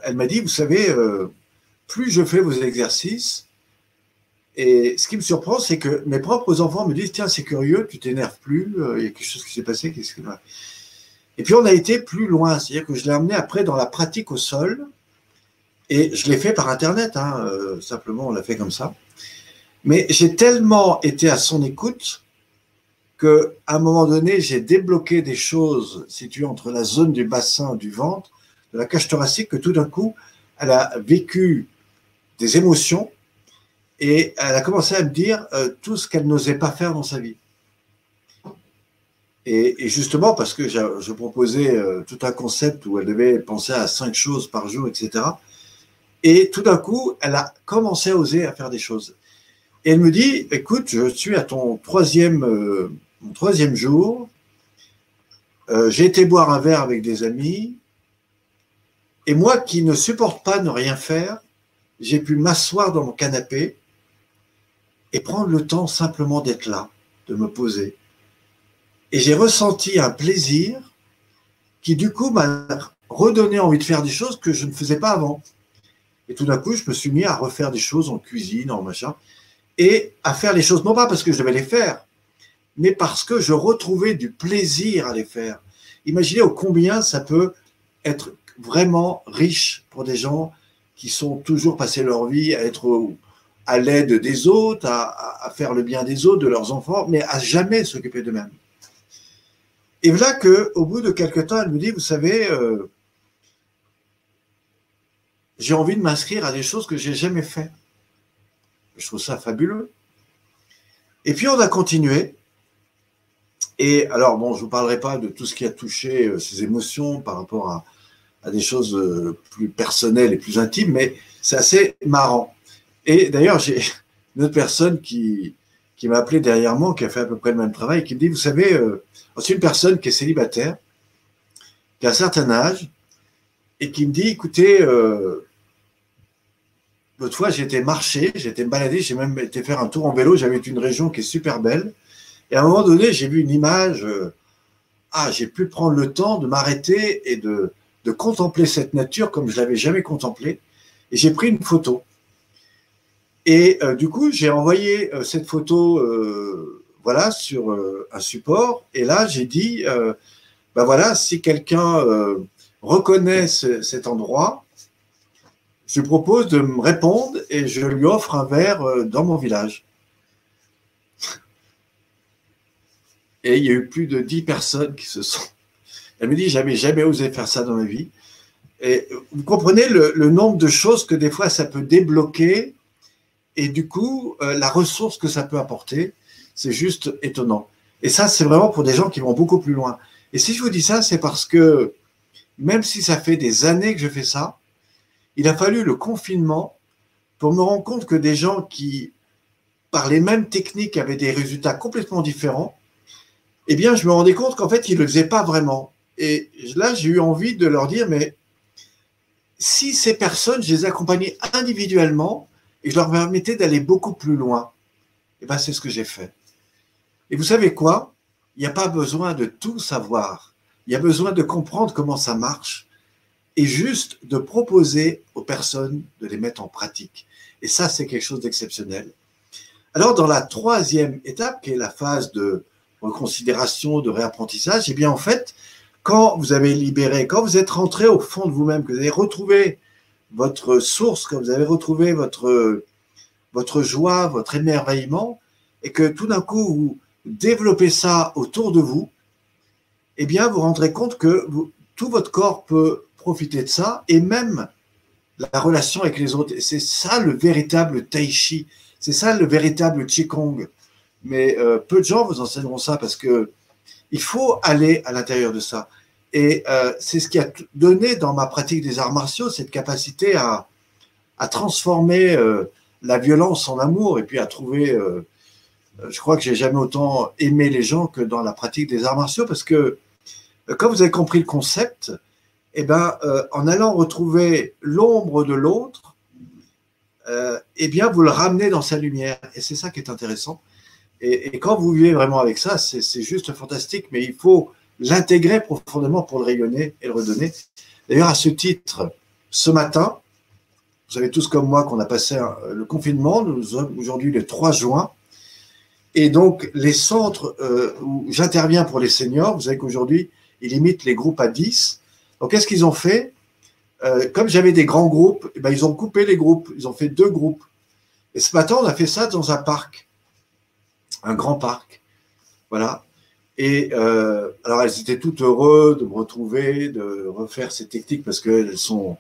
elle m'a dit, vous savez, plus je fais vos exercices, et ce qui me surprend, c'est que mes propres enfants me disent, tiens, c'est curieux, tu t'énerves plus, il y a quelque chose qui s'est passé, qu'est-ce que... Et puis on a été plus loin, c'est-à-dire que je l'ai amené après dans la pratique au sol, et je l'ai fait par Internet, hein, euh, simplement, on l'a fait comme ça. Mais j'ai tellement été à son écoute qu'à un moment donné, j'ai débloqué des choses situées entre la zone du bassin du ventre, de la cage thoracique, que tout d'un coup, elle a vécu des émotions et elle a commencé à me dire euh, tout ce qu'elle n'osait pas faire dans sa vie. Et, justement, parce que je, proposais euh, tout un concept où elle devait penser à cinq choses par jour, etc. Et tout d'un coup, elle a commencé à oser à faire des choses. Et elle me dit, écoute, je suis à ton troisième, euh, troisième jour. J'ai été boire un verre avec des amis. Et moi qui ne supporte pas ne rien faire, j'ai pu m'asseoir dans mon canapé et prendre le temps simplement d'être là, de me poser. Et j'ai ressenti un plaisir qui du coup m'a redonné envie de faire des choses que je ne faisais pas avant. Et tout d'un coup, je me suis mis à refaire des choses en cuisine, en machin, et à faire les choses, non pas parce que je devais les faire, mais parce que je retrouvais du plaisir à les faire. Imaginez au combien ça peut être vraiment riche pour des gens qui sont toujours passés leur vie à être à l'aide des autres, à, faire le bien des autres, de leurs enfants, mais à jamais s'occuper d'eux-mêmes. Et voilà que, au bout de quelques temps, elle me dit, vous savez, euh, j'ai envie de m'inscrire à des choses que j'ai jamais fait. Je trouve ça fabuleux. Et puis on a continué. Et alors, bon, je ne vous parlerai pas de tout ce qui a touché euh, ses émotions par rapport à, des choses euh, plus personnelles et plus intimes, mais c'est assez marrant. Et d'ailleurs, j'ai [LAUGHS] une autre personne qui, qui m'a appelé derrière moi, qui a fait à peu près le même travail, qui me dit, vous savez, euh, c'est une personne qui est célibataire, qui a un certain âge, et qui me dit, écoutez, L'autre fois, j'étais marché, j'étais baladé, j'ai même été faire un tour en vélo. J'avais une région qui est super belle. Et à un moment donné, j'ai vu une image. Euh, ah, j'ai pu prendre le temps de m'arrêter et de, de, contempler cette nature comme je l'avais jamais contemplée. Et j'ai pris une photo. Et euh, du coup, j'ai envoyé euh, cette photo, voilà, sur un support. Et là, j'ai dit, ben voilà, si quelqu'un reconnaît cet endroit, je lui propose de me répondre et je lui offre un verre euh, dans mon village. Et il y a eu plus de dix personnes qui se sont. Elle me dit J'avais jamais osé faire ça dans ma vie. Et vous comprenez le, nombre de choses que des fois ça peut débloquer et du coup euh, la ressource que ça peut apporter, c'est juste étonnant. Et ça, c'est vraiment pour des gens qui vont beaucoup plus loin. Et si je vous dis ça, c'est parce que même si ça fait des années que je fais ça, il a fallu le confinement pour me rendre compte que des gens qui, par les mêmes techniques, avaient des résultats complètement différents, eh bien, je me rendais compte qu'en fait, ils ne le faisaient pas vraiment. Et là, j'ai eu envie de leur dire, mais si ces personnes, je les accompagnais individuellement et je leur permettais d'aller beaucoup plus loin, eh bien, c'est ce que j'ai fait. Et vous savez quoi? Il n'y a pas besoin de tout savoir. Il y a besoin de comprendre comment ça marche et juste de proposer aux personnes de les mettre en pratique. Et ça, c'est quelque chose d'exceptionnel. Alors, dans la troisième étape, qui est la phase de reconsidération, de réapprentissage, eh bien, en fait, quand vous avez libéré, quand vous êtes rentré au fond de vous-même, que vous avez retrouvé votre source, que vous avez retrouvé votre, votre joie, votre émerveillement, et que tout d'un coup, vous développez ça autour de vous, eh bien, vous rendrez compte que tout votre corps peut profiter de ça, et même la relation avec les autres. C'est ça le véritable tai chi, c'est ça le véritable qigong. Mais euh, peu de gens vous enseigneront ça parce que il faut aller à l'intérieur de ça. Et euh, c'est ce qui a donné dans ma pratique des arts martiaux cette capacité à, transformer euh, la violence en amour et puis à trouver. je crois que j'ai jamais autant aimé les gens que dans la pratique des arts martiaux parce que quand vous avez compris le concept, eh ben, en allant retrouver l'ombre de l'autre, eh bien, vous le ramenez dans sa lumière. Et c'est ça qui est intéressant. Et, quand vous vivez vraiment avec ça, c'est juste fantastique, mais il faut l'intégrer profondément pour le rayonner et le redonner. D'ailleurs, à ce titre, ce matin, vous savez tous comme moi qu'on a passé le confinement, nous sommes aujourd'hui le 3 juin, et donc les centres euh, où j'interviens pour les seniors, vous savez qu'aujourd'hui, ils limitent les groupes à 10. Donc qu'est-ce qu'ils ont fait? Euh, Comme j'avais des grands groupes, eh ben, ils ont coupé les groupes, ils ont fait deux groupes. Et ce matin, on a fait ça dans un parc un grand parc. Voilà. Et euh, alors, elles étaient toutes heureuses de me retrouver, de refaire ces techniques parce qu'elles sont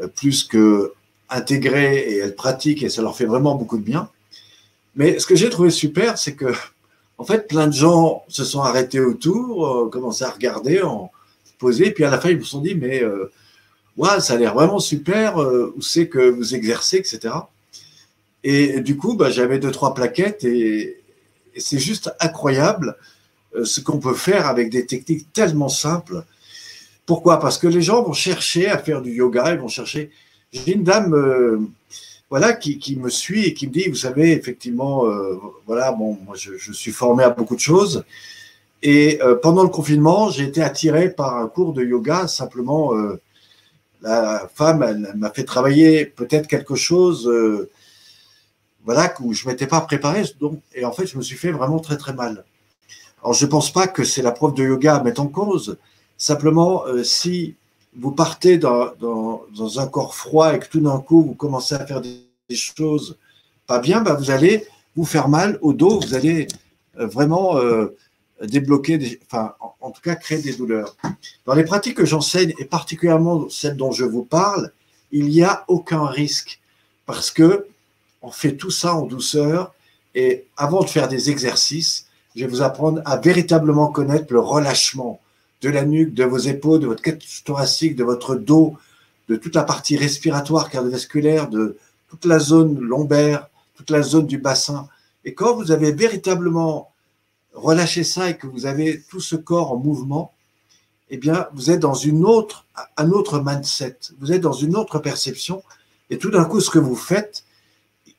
euh, plus que intégrées et elles pratiquent et ça leur fait vraiment beaucoup de bien. Mais ce que j'ai trouvé super, c'est que, [LAUGHS] en fait, plein de gens se sont arrêtés autour, ont commencé à regarder, en poser, puis à la fin, ils me sont dit, mais euh, ça a l'air vraiment super, où c'est que vous exercez, etc. Et du coup, bah, j'avais deux, trois plaquettes et, c'est juste incroyable euh, ce qu'on peut faire avec des techniques tellement simples. Pourquoi? Parce que les gens vont chercher à faire du yoga, ils vont chercher. J'ai une dame, euh, voilà, qui, me suit et qui me dit, vous savez, effectivement, euh, voilà, bon, moi, je, suis formé à beaucoup de choses. Et pendant le confinement, j'ai été attiré par un cours de yoga. Simplement, la femme, m'a fait travailler peut-être quelque chose voilà, où je m'étais pas préparé. Donc, et en fait, je me suis fait vraiment très, très mal. Alors, je ne pense pas que c'est la prof de yoga à mettre en cause. Simplement, euh, si vous partez dans, un corps froid et que tout d'un coup, vous commencez à faire des, choses pas bien, bah, vous allez vous faire mal au dos, vous allez euh, vraiment euh, débloquer, enfin, en, en, tout cas, créer des douleurs. Dans les pratiques que j'enseigne, et particulièrement celles dont je vous parle, il n'y a aucun risque parce que on fait tout ça en douceur. Et avant de faire des exercices, je vais vous apprendre à véritablement connaître le relâchement de la nuque, de vos épaules, de votre cage thoracique, de votre dos, de toute la partie respiratoire, cardiovasculaire, de toute la zone lombaire, toute la zone du bassin. Et quand vous avez véritablement relâché ça et que vous avez tout ce corps en mouvement, eh bien, vous êtes dans une autre, un autre mindset, vous êtes dans une autre perception. Et tout d'un coup, ce que vous faites,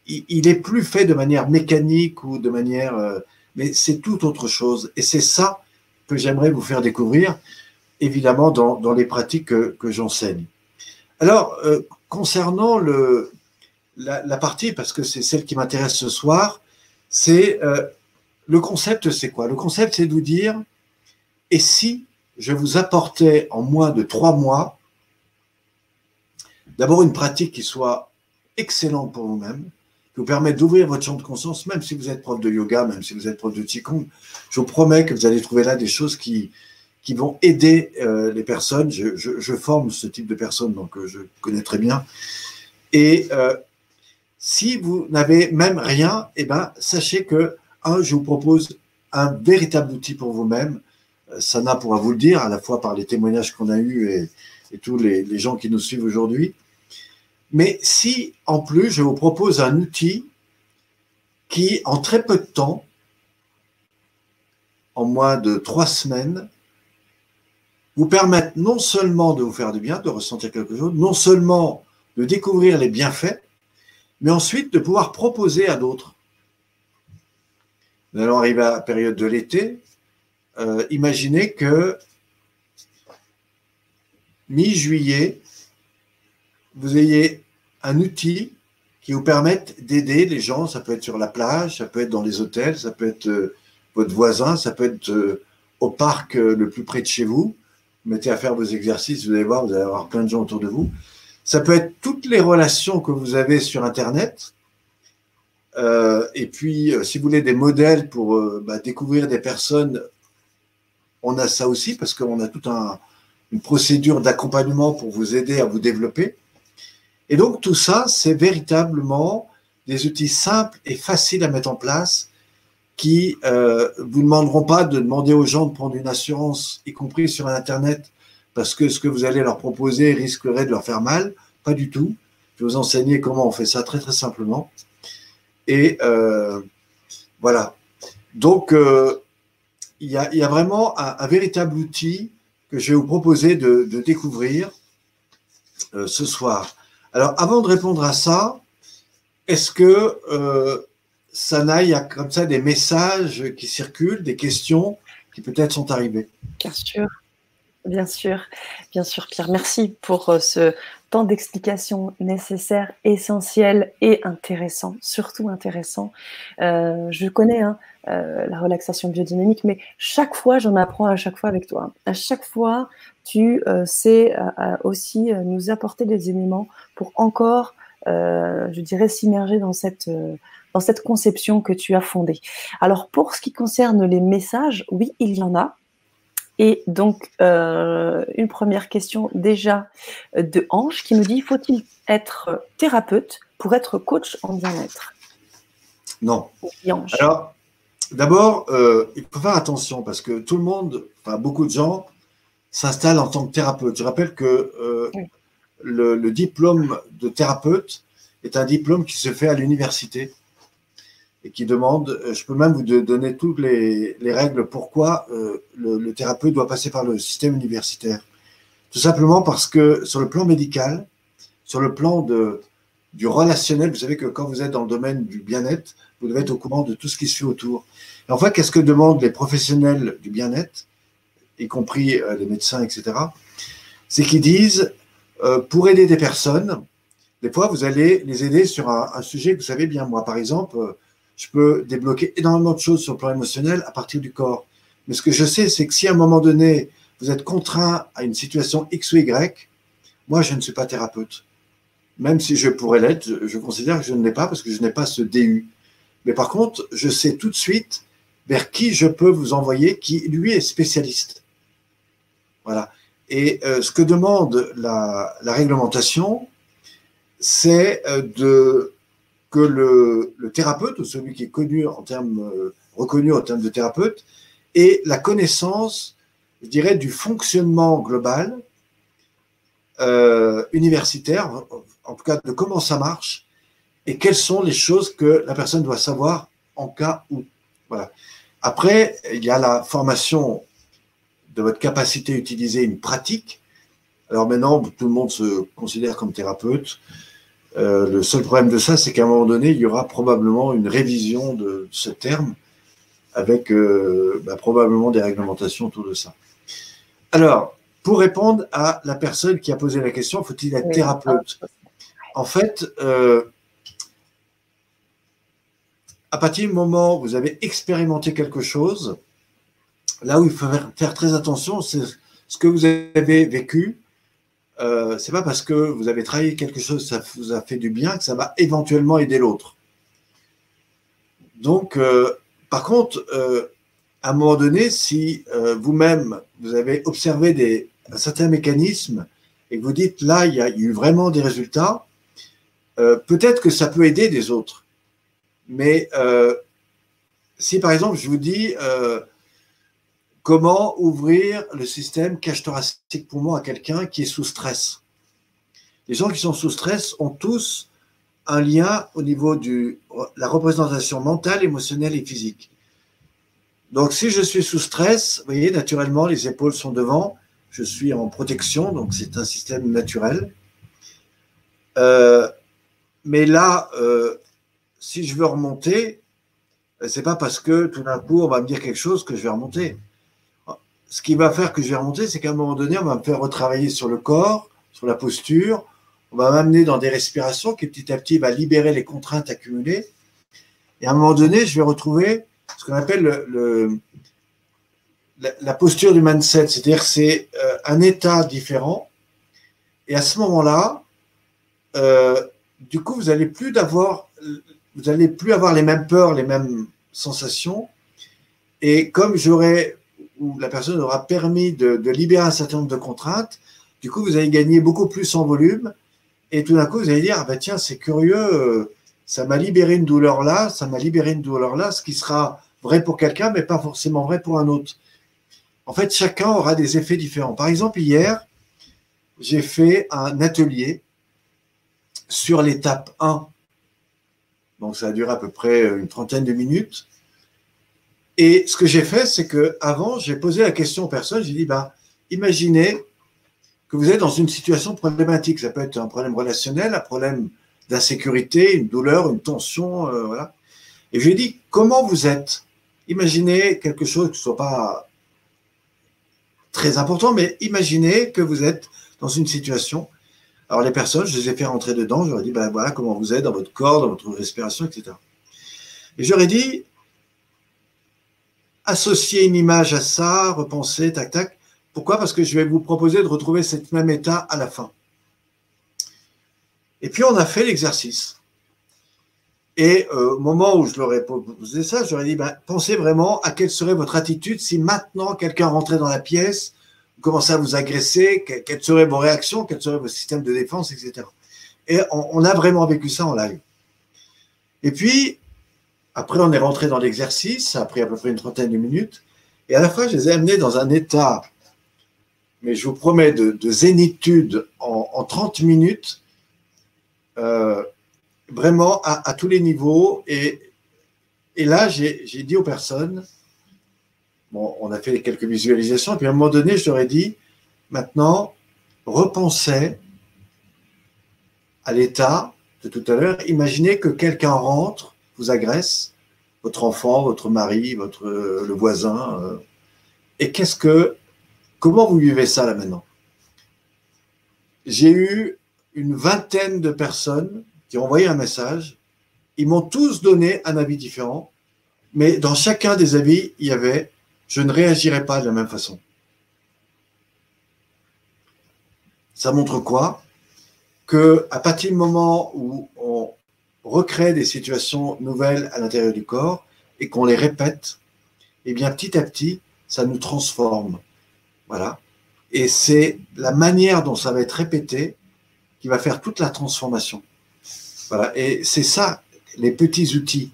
il est plus fait de manière mécanique ou de manière, euh, mais c'est tout autre chose. Et c'est ça que j'aimerais vous faire découvrir, évidemment, dans, les pratiques que, j'enseigne. Alors, euh, concernant la, partie, parce que c'est celle qui m'intéresse ce soir, c'est euh, le concept, c'est quoi? Le concept, c'est de vous dire, et si je vous apportais en moins de trois mois, d'abord une pratique qui soit excellente pour vous-même, vous permet d'ouvrir votre champ de conscience, même si vous êtes prof de yoga, même si vous êtes prof de Qigong. Je vous promets que vous allez trouver là des choses qui, qui vont aider euh, les personnes. Je, forme ce type de personnes, donc euh, je connais très bien. Et euh, si vous n'avez même rien, eh ben, sachez que, un, je vous propose un véritable outil pour vous-même. Sana pourra vous le dire, à la fois par les témoignages qu'on a eus et, tous les gens qui nous suivent aujourd'hui. Mais si, en plus, je vous propose un outil qui, en très peu de temps, en moins de trois semaines, vous permette non seulement de vous faire du bien, de ressentir quelque chose, non seulement de découvrir les bienfaits, mais ensuite de pouvoir proposer à d'autres. nous allons arriver à la période de l'été. Euh, imaginez que mi-juillet, vous ayez un outil qui vous permette d'aider les gens. Ça peut être sur la plage, ça peut être dans les hôtels, ça peut être euh, votre voisin, ça peut être euh, au parc le plus près de chez vous. Vous mettez à faire vos exercices, vous allez voir, vous allez avoir plein de gens autour de vous. Ça peut être toutes les relations que vous avez sur Internet. Euh, et puis, euh, si vous voulez des modèles pour euh, bah, découvrir des personnes, on a ça aussi parce qu'on a toute un, une procédure d'accompagnement pour vous aider à vous développer. Et donc, tout ça, c'est véritablement des outils simples et faciles à mettre en place qui euh, vous demanderont pas de demander aux gens de prendre une assurance, y compris sur Internet, parce que ce que vous allez leur proposer risquerait de leur faire mal. Pas du tout. Je vais vous enseigner comment on fait ça très très simplement. Et euh, voilà. Donc, euh, il, y a, vraiment un, véritable outil que je vais vous proposer de, de découvrir euh, ce soir. Alors, avant de répondre à ça, est-ce que euh, ça n'aille à comme ça des messages qui circulent, des questions qui peut-être sont arrivées? Bien sûr. Bien sûr, bien sûr, Pierre. Merci pour euh, ce temps d'explication nécessaire, essentiel et intéressant, surtout intéressant. Euh, je connais hein, euh, la relaxation biodynamique, mais chaque fois, j'en apprends à chaque fois avec toi. À chaque fois, tu euh, sais euh, aussi euh, nous apporter des éléments pour encore, je dirais, s'immerger dans cette dans cette conception que tu as fondée. Alors, pour ce qui concerne les messages, oui, il y en a. Et donc, une première question déjà de Ange qui nous dit faut-il être thérapeute pour être coach en bien-être? Non. Alors, d'abord, il faut faire attention parce que tout le monde, enfin beaucoup de gens, s'installent en tant que thérapeute. Je rappelle que euh, oui. le, le diplôme de thérapeute est un diplôme qui se fait à l'université et qui demande, euh, je peux même vous donner toutes les, les règles pourquoi euh, le, le, thérapeute doit passer par le système universitaire. Tout simplement parce que sur le plan médical, sur le plan de, du relationnel, vous savez que quand vous êtes dans le domaine du bien-être, vous devez être au courant de tout ce qui se fait autour. Et en fait, qu'est-ce que demandent les professionnels du bien-être, y compris euh, les médecins, etc. C'est qu'ils disent, euh, pour aider des personnes, des fois, vous allez les aider sur un, sujet que vous savez bien. Moi, par exemple, je peux débloquer énormément de choses sur le plan émotionnel à partir du corps. Mais ce que je sais, c'est que si à un moment donné, vous êtes contraint à une situation X ou Y, moi, je ne suis pas thérapeute. Même si je pourrais l'être, je, je, considère que je ne l'ai pas parce que je n'ai pas ce DU. Mais par contre, je sais tout de suite vers qui je peux vous envoyer, qui lui est spécialiste. Voilà. Et euh, ce que demande la, réglementation, c'est euh, que le, thérapeute, ou celui qui est connu en termes, euh, reconnu en termes de thérapeute, ait la connaissance, je dirais, du fonctionnement global universitaire, en tout cas de comment ça marche, et quelles sont les choses que la personne doit savoir en cas où. Voilà. Après, il y a la formation de votre capacité à utiliser une pratique. Alors maintenant, tout le monde se considère comme thérapeute. Euh, le seul problème de ça, c'est qu'à un moment donné, il y aura probablement une révision de ce terme avec euh, bah, probablement des réglementations autour de ça. Alors, pour répondre à la personne qui a posé la question, faut-il être thérapeute? En fait, euh, à partir du moment où vous avez expérimenté quelque chose, là où il faut faire très attention, c'est ce que vous avez vécu, euh, c'est pas parce que vous avez travaillé quelque chose, ça vous a fait du bien, que ça va éventuellement aider l'autre. Donc, euh, par contre, euh, à un moment donné, si euh, vous-même, vous avez observé des, un certain mécanisme et que vous dites là, il y a eu vraiment des résultats, peut-être que ça peut aider des autres. Mais si par exemple, je vous dis Comment ouvrir le système cage thoracique poumon à quelqu'un qui est sous stress? Les gens qui sont sous stress ont tous un lien au niveau de la représentation mentale, émotionnelle et physique. Donc, si je suis sous stress, vous voyez, naturellement, les épaules sont devant, je suis en protection, donc c'est un système naturel. Euh, mais là, euh, si je veux remonter, c'est pas parce que tout d'un coup on va me dire quelque chose que je vais remonter. Ce qui va faire que je vais remonter, c'est qu'à un moment donné, on va me faire retravailler sur le corps, sur la posture, on va m'amener dans des respirations qui petit à petit va libérer les contraintes accumulées. Et à un moment donné, je vais retrouver ce qu'on appelle le, la, posture du mindset, c'est-à-dire c'est euh, un état différent. Et à ce moment-là, euh, du coup, vous n'allez plus vous plus avoir les mêmes peurs, les mêmes sensations. Et comme j'aurais, ou la personne aura permis de, de, libérer un certain nombre de contraintes, du coup, vous allez gagner beaucoup plus en volume. Et tout d'un coup, vous allez dire, ah ben tiens, c'est curieux, euh, ça m'a libéré une douleur là, ça m'a libéré une douleur là, ce qui sera vrai pour quelqu'un, mais pas forcément vrai pour un autre. En fait, chacun aura des effets différents. Par exemple, hier, j'ai fait un atelier sur l'étape 1. Donc, ça a duré à peu près une trentaine de minutes. Et ce que j'ai fait, c'est que avant, j'ai posé la question aux personnes. J'ai dit, bah, imaginez que vous êtes dans une situation problématique. Ça peut être un problème relationnel, un problème d'insécurité, une douleur, une tension, euh, voilà. Et je lui ai dit, comment vous êtes? Imaginez quelque chose qui ne soit pas très important, mais imaginez que vous êtes dans une situation. Alors les personnes, je les ai fait rentrer dedans, j'aurais dit, ben voilà comment vous êtes dans votre corps, dans votre respiration, etc. Et j'aurais dit, associer une image à ça, repenser, tac, tac. Pourquoi? Parce que je vais vous proposer de retrouver cet même état à la fin. Et puis on a fait l'exercice. Et euh, au moment où je leur ai posé ça, ai dit, ben, pensez vraiment à quelle serait votre attitude si maintenant quelqu'un rentrait dans la pièce, commençait à vous agresser, quelles seraient vos réactions, quels seraient vos systèmes de défense, etc. Et on, a vraiment vécu ça en live. Et puis, après, on est rentré dans l'exercice, ça a pris à peu près une trentaine de minutes. Et à la fin, je les ai amenés dans un état, mais je vous promets, de, zénitude en, en 30 minutes. Euh, vraiment à, tous les niveaux. Et, et là, j'ai dit aux personnes, bon, on a fait quelques visualisations, et puis à un moment donné, je leur ai dit, maintenant, repensez à l'état de tout à l'heure. Imaginez que quelqu'un rentre, vous agresse, votre enfant, votre mari, votre, le voisin. Euh, et qu'est-ce que, comment vous vivez ça là maintenant? J'ai eu une vingtaine de personnes qui ont envoyé un message. Ils m'ont tous donné un avis différent, mais dans chacun des avis, il y avait je ne réagirai pas de la même façon. Ça montre quoi? Que à partir du moment où recrée des situations nouvelles à l'intérieur du corps et qu'on les répète, eh bien petit à petit, ça nous transforme. Voilà. Et c'est la manière dont ça va être répété qui va faire toute la transformation. Voilà. Et c'est ça, les petits outils.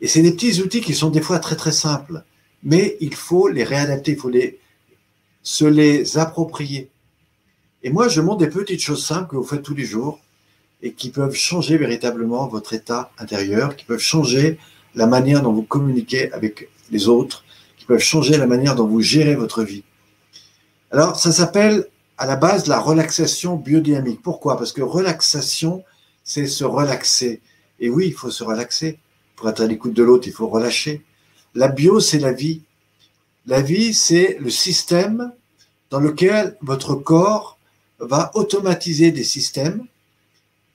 Et c'est des petits outils qui sont des fois très très simples, mais il faut les réadapter, il faut les, se les approprier. Et moi, je montre des petites choses simples que vous faites tous les jours et qui peuvent changer véritablement votre état intérieur, qui peuvent changer la manière dont vous communiquez avec les autres, qui peuvent changer la manière dont vous gérez votre vie. Alors, ça s'appelle à la base la relaxation biodynamique. Pourquoi? Parce que relaxation, c'est se relaxer. Et oui, il faut se relaxer. Pour être à l'écoute de l'autre, il faut relâcher. La bio, c'est la vie. La vie, c'est le système dans lequel votre corps va automatiser des systèmes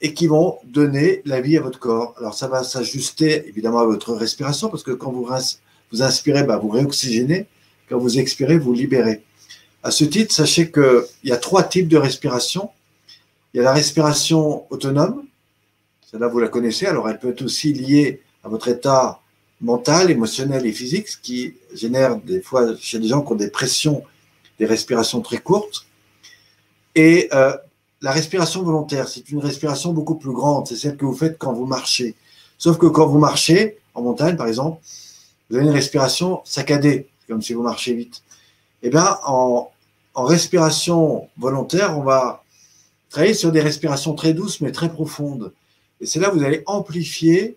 et qui vont donner la vie à votre corps. Alors ça va s'ajuster évidemment à votre respiration parce que quand vous, vous inspirez, bah, vous réoxygénez. Quand vous expirez, vous libérez. À ce titre, sachez qu'il y a trois types de respiration. Il y a la respiration autonome, celle-là, vous la connaissez. Alors, elle peut être aussi liée à votre état mental, émotionnel et physique, ce qui génère des fois chez des gens qui ont des pressions, des respirations très courtes. Et euh, la respiration volontaire, c'est une respiration beaucoup plus grande. C'est celle que vous faites quand vous marchez. Sauf que quand vous marchez, en montagne par exemple, vous avez une respiration saccadée, comme si vous marchez vite. Eh bien, en, en respiration volontaire, on va travailler sur des respirations très douces mais très profondes. Et c'est là que vous allez amplifier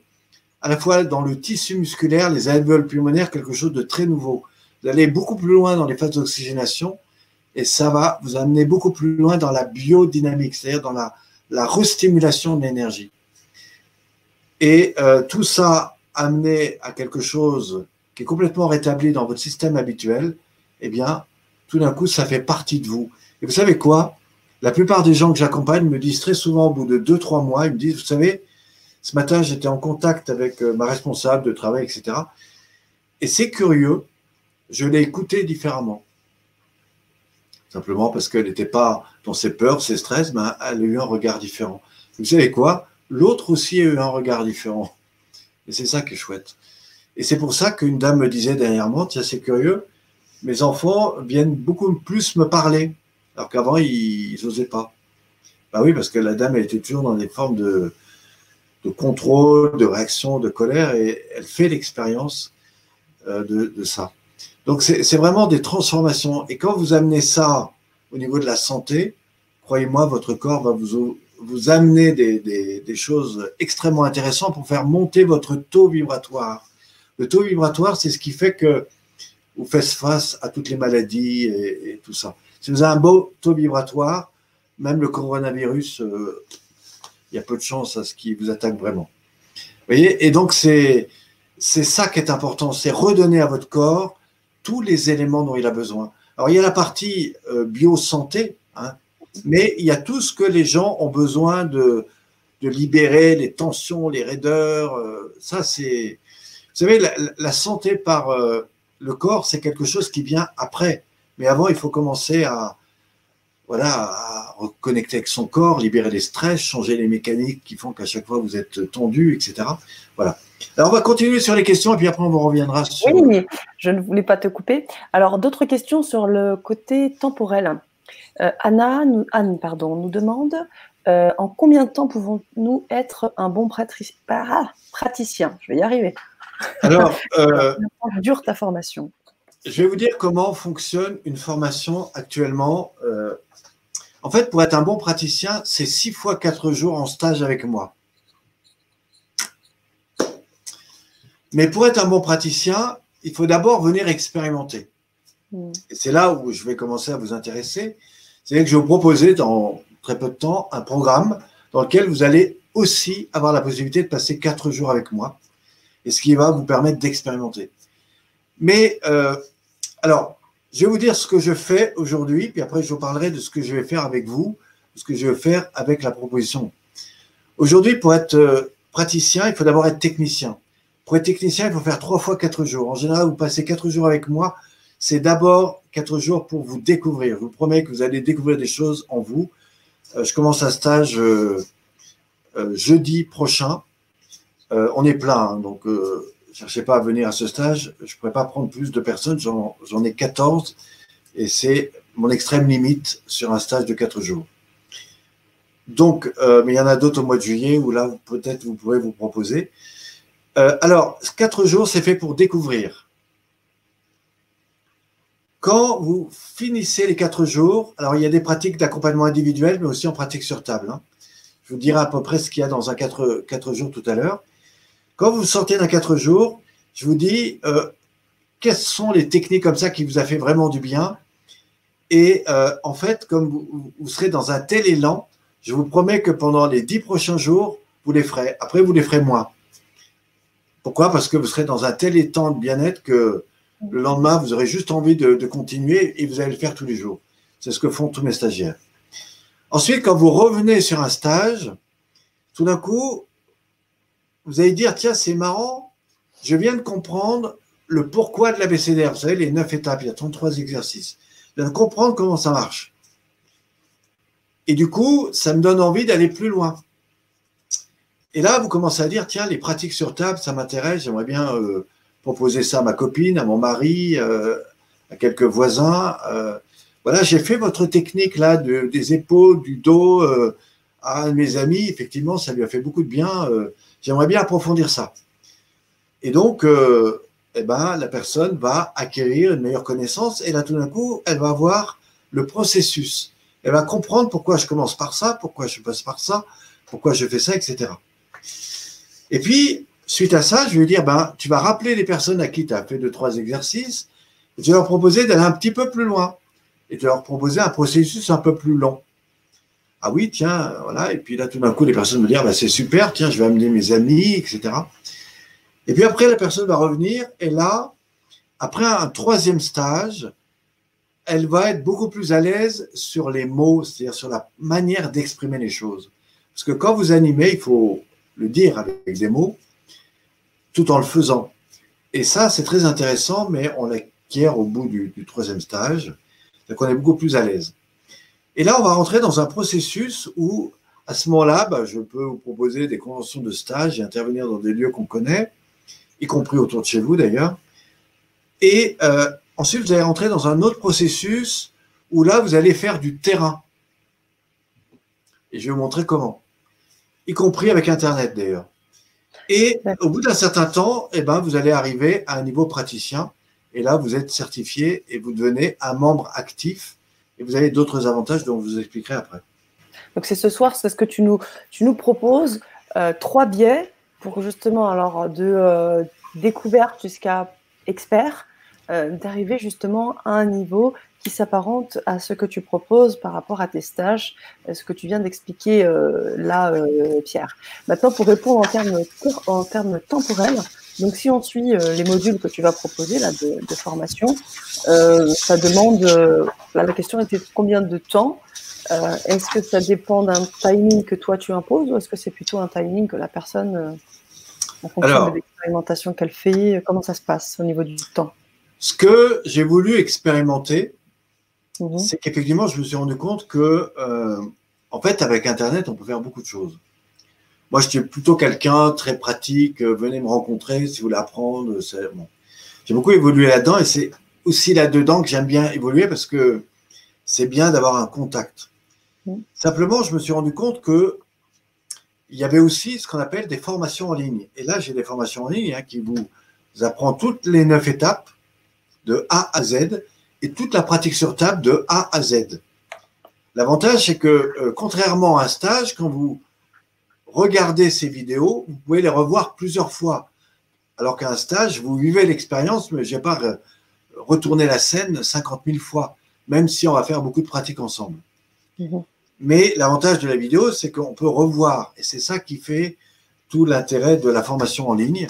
à la fois dans le tissu musculaire, les alvéoles pulmonaires, quelque chose de très nouveau. Vous allez beaucoup plus loin dans les phases d'oxygénation et ça va vous amener beaucoup plus loin dans la biodynamique, c'est-à-dire dans la, la restimulation de l'énergie. Et euh, tout ça amené à quelque chose qui est complètement rétabli dans votre système habituel, eh bien, tout d'un coup, ça fait partie de vous. Et vous savez quoi? La plupart des gens que j'accompagne me disent très souvent, au bout de deux, trois mois, ils me disent, vous savez, ce matin, j'étais en contact avec euh, ma responsable de travail, etc. Et c'est curieux, je l'ai écoutée différemment. Simplement parce qu'elle n'était pas dans ses peurs, ses stress, mais elle a eu un regard différent. Vous savez quoi? L'autre aussi a eu un regard différent. Et c'est ça qui est chouette. Et c'est pour ça qu'une dame me disait dernièrement, tiens, c'est curieux, mes enfants viennent beaucoup plus me parler, alors qu'avant, ils n'osaient pas. Bah oui, parce que la dame, était toujours dans des formes de, contrôle, de réaction, de colère, et elle fait l'expérience euh, de, ça. Donc, c'est vraiment des transformations. Et quand vous amenez ça au niveau de la santé, croyez-moi, votre corps va vous, vous amener des, des, choses extrêmement intéressantes pour faire monter votre taux vibratoire. Le taux vibratoire, c'est ce qui fait que vous faites face à toutes les maladies et, tout ça. Si vous avez un beau taux vibratoire, même le coronavirus, euh, il y a peu de chance à ce qu'il vous attaque vraiment. Vous voyez? Et donc, c'est ça qui est important, c'est redonner à votre corps tous les éléments dont il a besoin. Alors, il y a la partie euh, bio-santé, hein, mais il y a tout ce que les gens ont besoin de, libérer, les tensions, les raideurs. Euh, ça, c'est. Vous savez, la, la santé par euh, le corps, c'est quelque chose qui vient après. Mais avant, il faut commencer à, voilà, à reconnecter avec son corps, libérer les stress, changer les mécaniques qui font qu'à chaque fois vous êtes tendu, etc. Voilà. Alors, on va continuer sur les questions et puis après, on vous reviendra sur. Oui, je ne voulais pas te couper. Alors, d'autres questions sur le côté temporel. Euh, Anna, nous, Anne, pardon, nous demande euh, en combien de temps pouvons-nous être un bon ah, praticien? Je vais y arriver. Alors, [LAUGHS] euh, dure ta formation. Je vais vous dire comment fonctionne une formation actuellement. En fait, pour être un bon praticien, c'est 6 fois 4 jours en stage avec moi. Mais pour être un bon praticien, il faut d'abord venir expérimenter. Hmm. Et c'est là où je vais commencer à vous intéresser. C'est que je vais vous proposer dans très peu de temps un programme dans lequel vous allez aussi avoir la possibilité de passer 4 jours avec moi et ce qui va vous permettre d'expérimenter. Mais euh, alors, je vais vous dire ce que je fais aujourd'hui, puis après je vous parlerai de ce que je vais faire avec vous, ce que je vais faire avec la proposition. Aujourd'hui, pour être euh, praticien, il faut d'abord être technicien. Pour être technicien, il faut faire trois fois quatre jours. En général, vous passez quatre jours avec moi. C'est d'abord quatre jours pour vous découvrir. Je vous promets que vous allez découvrir des choses en vous. Euh, je commence un stage jeudi prochain. on est plein, hein, donc cherchez pas à venir à ce stage, je ne pourrais pas prendre plus de personnes, j'en ai 14 et c'est mon extrême limite sur un stage de 4 jours. Donc, euh, mais il y en a d'autres au mois de juillet où là, peut-être vous pourrez vous proposer. Euh, alors, 4 jours, c'est fait pour découvrir. Quand vous finissez les 4 jours, alors il y a des pratiques d'accompagnement individuel, mais aussi en pratique sur table. Hein. Je vous dirai à peu près ce qu'il y a dans un 4, 4 jours tout à l'heure. Quand vous sortez d'un 4 jours, je vous dis euh, quelles sont les techniques comme ça qui vous a fait vraiment du bien? Et euh, en fait, comme vous, serez dans un tel élan, je vous promets que pendant les 10 prochains jours, vous les ferez. Après, vous les ferez moins. Pourquoi? Parce que vous serez dans un tel état de bien-être que le lendemain, vous aurez juste envie de, de continuer et vous allez le faire tous les jours. C'est ce que font tous mes stagiaires. Ensuite, quand vous revenez sur un stage, tout d'un coup, vous allez dire, tiens, c'est marrant, je viens de comprendre le pourquoi de l'ABCDR. Vous savez, les neuf étapes, il y a 33 exercices. Je viens de comprendre comment ça marche. Et du coup, ça me donne envie d'aller plus loin. Et là, vous commencez à dire, tiens, les pratiques sur table, ça m'intéresse, j'aimerais bien euh, proposer ça à ma copine, à mon mari, euh, à quelques voisins. Euh, voilà, j'ai fait votre technique là de, des épaules, du dos à un de mes amis. Effectivement, ça lui a fait beaucoup de bien. J'aimerais bien approfondir ça. Et donc, eh ben, la personne va acquérir une meilleure connaissance et là, tout d'un coup, elle va voir le processus. Elle va comprendre pourquoi je commence par ça, pourquoi je passe par ça, pourquoi je fais ça, etc. Et puis, suite à ça, je vais dire, ben, tu vas rappeler les personnes à qui tu as fait deux, trois exercices, et tu vas leur proposer d'aller un petit peu plus loin, et tu vas leur proposer un processus un peu plus long. Ah oui, tiens, voilà. Et puis là, tout d'un coup, les personnes me disent, bah, c'est super, tiens, je vais amener mes amis, etc. Et puis après, la personne va revenir et là, après un troisième stage, elle va être beaucoup plus à l'aise sur les mots, c'est-à-dire sur la manière d'exprimer les choses. Parce que quand vous animez, il faut le dire avec des mots, tout en le faisant. Et ça, c'est très intéressant, mais on l'acquiert au bout du, troisième stage, donc on est beaucoup plus à l'aise. Et là, on va rentrer dans un processus où, à ce moment-là, bah, je peux vous proposer des conventions de stage et intervenir dans des lieux qu'on connaît, y compris autour de chez vous d'ailleurs. Et euh, ensuite, vous allez rentrer dans un autre processus où là, vous allez faire du terrain. Et je vais vous montrer comment. Y compris avec Internet d'ailleurs. Et au bout d'un certain temps, eh ben, vous allez arriver à un niveau praticien. Et là, vous êtes certifié et vous devenez un membre actif. Et vous avez d'autres avantages dont je vous expliquerai après. Donc c'est ce soir, c'est ce que tu nous, tu nous proposes, euh, trois biais pour justement, alors de euh, découverte jusqu'à expert, euh, d'arriver justement à un niveau qui s'apparente à ce que tu proposes par rapport à tes stages, ce que tu viens d'expliquer euh, là, euh, Pierre. Maintenant, pour répondre en termes, en termes temporels, donc si on suit les modules que tu vas proposer là, de, de formation, ça demande, là, la question était combien de temps Est-ce que ça dépend d'un timing que toi tu imposes ou est-ce que c'est plutôt un timing que la personne, en fonction de l'expérimentation qu'elle fait, comment ça se passe au niveau du temps? ce que j'ai voulu expérimenter, mhm. c'est qu'effectivement, je me suis rendu compte que, euh, en fait, avec Internet, on peut faire beaucoup de choses. Moi, j'étais plutôt quelqu'un très pratique. Euh, venez me rencontrer si vous voulez apprendre. Bon. J'ai beaucoup évolué là-dedans et c'est aussi là-dedans que j'aime bien évoluer parce que c'est bien d'avoir un contact. Mhm. Simplement, je me suis rendu compte que il y avait aussi ce qu'on appelle des formations en ligne. Et là, j'ai des formations en ligne hein, qui vous apprennent toutes les neuf étapes de A à Z et toute la pratique sur table de A à Z. L'avantage, c'est que euh, contrairement à un stage, quand vous regardez ces vidéos, vous pouvez les revoir plusieurs fois. Alors qu'un stage, vous vivez l'expérience, mais je n'ai pas retourné la scène 50 000 fois, même si on va faire beaucoup de pratiques ensemble. Mhm. Mais l'avantage de la vidéo, c'est qu'on peut revoir, et c'est ça qui fait tout l'intérêt de la formation en ligne.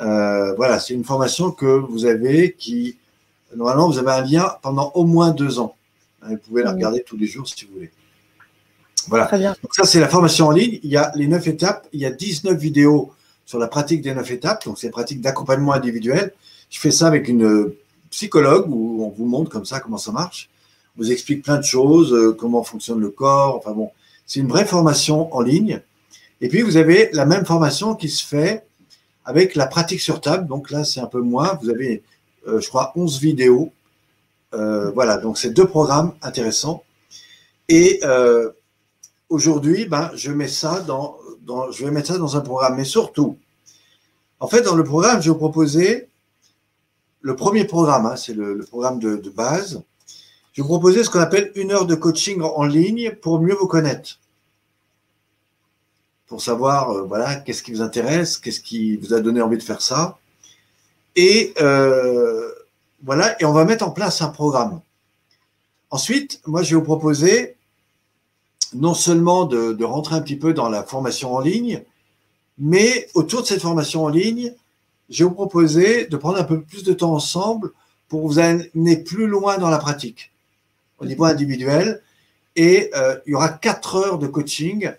Euh, voilà, c'est une formation que vous avez qui, normalement, vous avez un lien pendant au moins deux ans. Vous pouvez la regarder tous les jours si vous voulez. Voilà. Donc ça, c'est la formation en ligne. Il y a les neuf étapes. Il y a 19 vidéos sur la pratique des neuf étapes. Donc, c'est la pratique d'accompagnement individuel. Je fais ça avec une psychologue où on vous montre comme ça comment ça marche. On vous explique plein de choses, euh, comment fonctionne le corps. Enfin bon, c'est une vraie formation en ligne. Et puis, vous avez la même formation qui se fait avec la pratique sur table. Donc là, c'est un peu moins. Vous avez, euh, je crois, 11 vidéos. Euh, voilà, donc c'est deux programmes intéressants. Et euh, aujourd'hui, ben, je mets ça dans, je vais mettre ça dans un programme. Mais surtout, en fait, dans le programme, je vais vous proposer le premier programme, hein, c'est le, programme de, base. Je vais vous proposer ce qu'on appelle une heure de coaching en ligne pour mieux vous connaître pour savoir euh, voilà qu'est-ce qui vous intéresse, qu'est-ce qui vous a donné envie de faire ça. Et euh, voilà, et on va mettre en place un programme. Ensuite, moi, je vais vous proposer non seulement de, rentrer un petit peu dans la formation en ligne, mais autour de cette formation en ligne, je vais vous proposer de prendre un peu plus de temps ensemble pour vous amener plus loin dans la pratique au niveau individuel. Et euh, il y aura quatre heures de coaching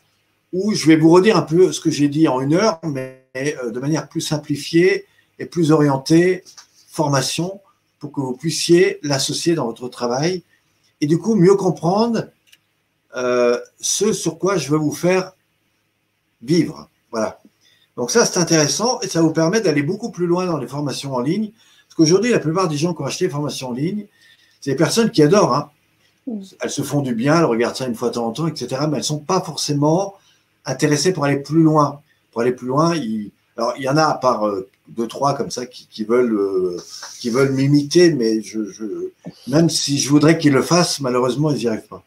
où je vais vous redire un peu ce que j'ai dit en une heure, mais euh, de manière plus simplifiée et plus orientée, formation, pour que vous puissiez l'associer dans votre travail et du coup mieux comprendre euh, ce sur quoi je veux vous faire vivre. Voilà. Donc ça, c'est intéressant et ça vous permet d'aller beaucoup plus loin dans les formations en ligne. Parce qu'aujourd'hui, la plupart des gens qui ont acheté des formations en ligne, c'est des personnes qui adorent. Hein. Elles se font du bien, elles regardent ça une fois de temps en temps, etc. Mais elles ne sont pas forcément intéressés pour aller plus loin. Pour aller plus loin, il, alors il y en a à part euh, deux trois comme ça qui, qui veulent euh, qui veulent m'imiter, mais je, je, même si je voudrais qu'ils le fassent, malheureusement ils n'y arrivent pas.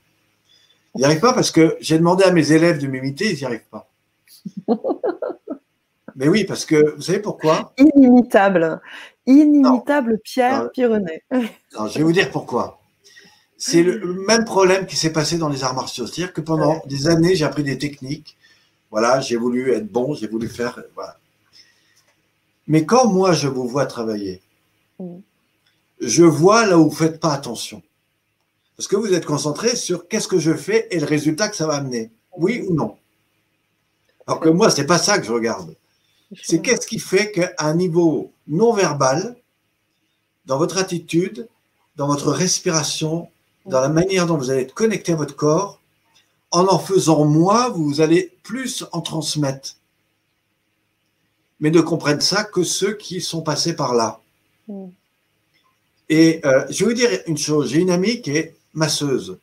Ils n'y arrivent pas parce que j'ai demandé à mes élèves de m'imiter, ils n'y arrivent pas. [LAUGHS] Mais oui, parce que vous savez pourquoi? Inimitable. Inimitable Pierre Pironnet. je vais vous dire pourquoi. C'est le même problème qui s'est passé dans les arts martiaux. C'est-à-dire que pendant des années, j'ai appris des techniques voilà, j'ai voulu être bon, j'ai voulu faire. Voilà. Mais quand moi, je vous vois travailler, je vois là où vous ne faites pas attention. Parce que vous êtes concentré sur qu'est-ce que je fais et le résultat que ça va amener. Oui ou non Alors que moi, ce n'est pas ça que je regarde. C'est qu'est-ce qui fait qu'à un niveau non verbal, dans votre attitude, dans votre respiration, dans la manière dont vous allez être connecté à votre corps, en en faisant moins, vous allez plus en transmettre. Mais ne comprennent ça que ceux qui sont passés par là. Mm. Et euh, je vais vous dire une chose, j'ai une amie qui est masseuse.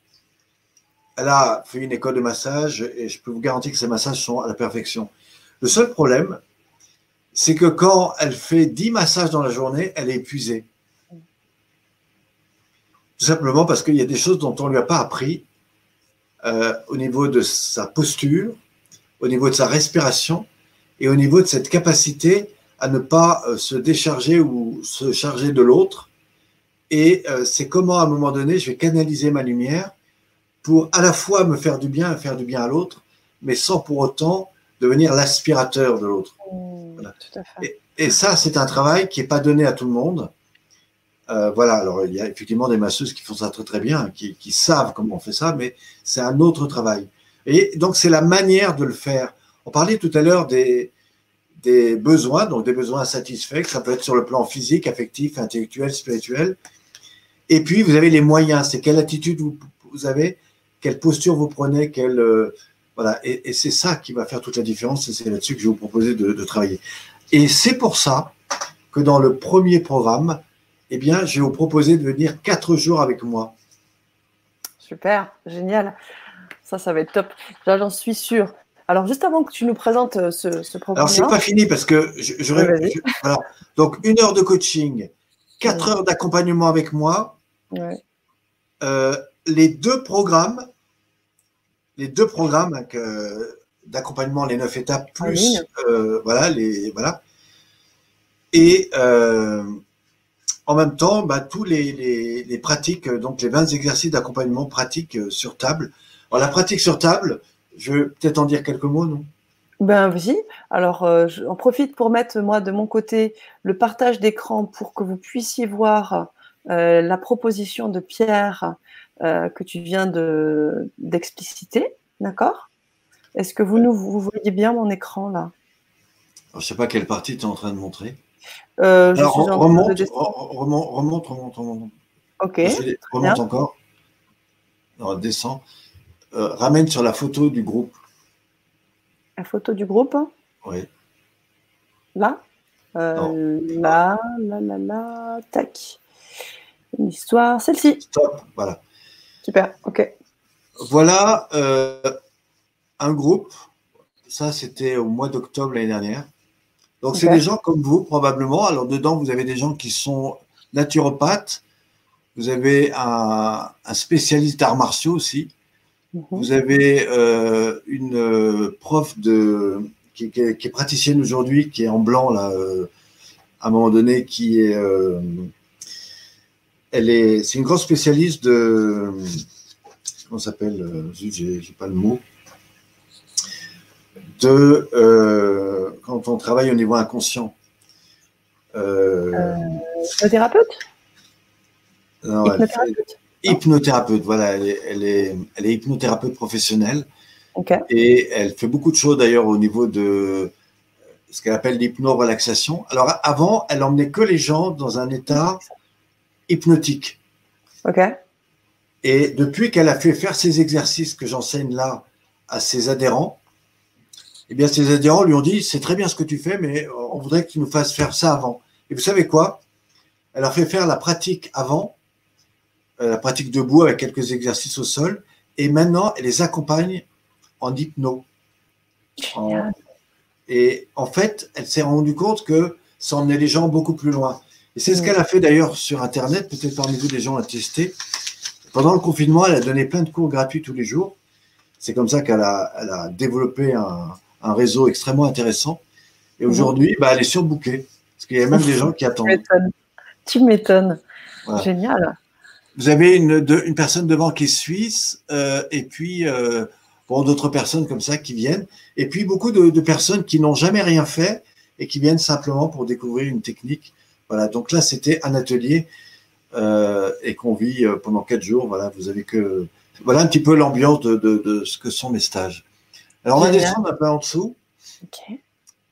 Elle a fait une école de massage et je peux vous garantir que ses massages sont à la perfection. Le seul problème, c'est que quand elle fait 10 massages dans la journée, elle est épuisée. Tout simplement parce qu'il y a des choses dont on ne lui a pas appris euh, au niveau de sa posture, au niveau de sa respiration et au niveau de cette capacité à ne pas euh, se décharger ou se charger de l'autre. Et euh, c'est comment, à un moment donné, je vais canaliser ma lumière pour à la fois me faire du bien et faire du bien à l'autre, mais sans pour autant devenir l'aspirateur de l'autre. Mm, Voilà. Et, et ça, c'est un travail qui n'est pas donné à tout le monde. Euh, voilà, alors il y a effectivement des masseuses qui font ça très très bien, qui, qui savent comment on fait ça, mais c'est un autre travail. Et donc c'est la manière de le faire. On parlait tout à l'heure des, des besoins, donc des besoins satisfaits, que ça peut être sur le plan physique, affectif, intellectuel, spirituel. Et puis vous avez les moyens, c'est quelle attitude vous, vous avez, quelle posture vous prenez, quelle, euh, voilà. Et, c'est ça qui va faire toute la différence, et c'est là-dessus que je vais vous proposer de, travailler. Et c'est pour ça que dans le premier programme, eh bien, je vais vous proposer de venir quatre jours avec moi. Super, génial. Ça, ça va être top. J'en suis sûre. Alors, juste avant que tu nous présentes euh, ce, ce Alors, c'est pas fini parce que je, je- Ouais, donc une heure de coaching, quatre Ouais. heures d'accompagnement avec moi, Ouais. euh, les deux programmes, les deux programmes euh, d'accompagnement, les neuf étapes plus, euh, voilà, les voilà, et en même temps, bah, tous les, les, les pratiques, donc les 20 exercices d'accompagnement pratiques sur table. Alors la pratique sur table, je vais peut-être en dire quelques mots, non? Ben vas-y. Alors, euh, j'en profite pour mettre, moi, de mon côté, le partage d'écran pour que vous puissiez voir euh, la proposition de Pierre euh, que tu viens de d'expliciter. D'accord? Est-ce que vous, nous, vous voyez bien mon écran, là? Alors, Je sais pas quelle partie tu es en train de montrer. Je Alors, suis en train de remonte, remonte, remonte, remonte. Ok, remonte encore. Non, descend. Euh, ramène sur la photo du groupe. la photo du groupe, Oui. là Euh, Là, là, là, là, tac. Une histoire, celle-ci. Stop. Voilà. Super, ok. Voilà euh, un groupe. Ça, c'était au mois d'octobre l'année dernière. Donc, c'est des gens comme vous, probablement. Alors, dedans, vous avez des gens qui sont naturopathes. Vous avez un, un spécialiste d'arts martiaux aussi. Mhm. Vous avez euh, une euh, prof de, qui, qui est, qui est praticienne aujourd'hui, qui est en blanc, là, euh, à un moment donné, qui est. euh, elle est, c'est une grande spécialiste de. Comment ça s'appelle J'ai j'ai pas le mot. De. quand on travaille au niveau inconscient. Le thérapeute? non, elle fait- Hypnothérapeute voilà, elle est, elle est, elle est hypnothérapeute professionnelle. Et elle fait beaucoup de choses d'ailleurs au niveau de ce qu'elle appelle l'hypno-relaxation. Alors avant, elle emmenait que les gens dans un état hypnotique. Ok. Et depuis qu'elle a fait faire ces exercices que j'enseigne là à ses adhérents, eh bien ses adhérents lui ont dit c'est très bien ce que tu fais, mais on voudrait que tu nous fasses faire ça avant. Et vous savez quoi? Elle a fait faire la pratique avant, la pratique debout avec quelques exercices au sol, et maintenant elle les accompagne en hypno. En- Génial. et en fait, elle s'est rendue compte que ça emmenait les gens beaucoup plus loin. Et c'est ce Mm. qu'elle a fait d'ailleurs sur Internet, peut-être parmi vous des gens l'ont testé. Pendant le confinement, elle a donné plein de cours gratuits tous les jours. C'est comme ça qu'elle a, elle a développé un, un réseau extrêmement intéressant. Et Mhm. aujourd'hui, bah, elle est surbookée. Parce qu'il y a même des gens qui attendent. Tu m'étonnes. Voilà. Génial. Vous avez une, de- une personne devant qui est suisse, euh, et puis euh, bon, d'autres personnes comme ça qui viennent, et puis beaucoup de, de personnes qui n'ont jamais rien fait et qui viennent simplement pour découvrir une technique. Voilà, donc là, c'était un atelier euh, et qu'on vit euh, pendant quatre jours. Voilà, vous avez que. Voilà un petit peu l'ambiance de, de, ce que sont mes stages. Alors, on va descendre un peu en dessous.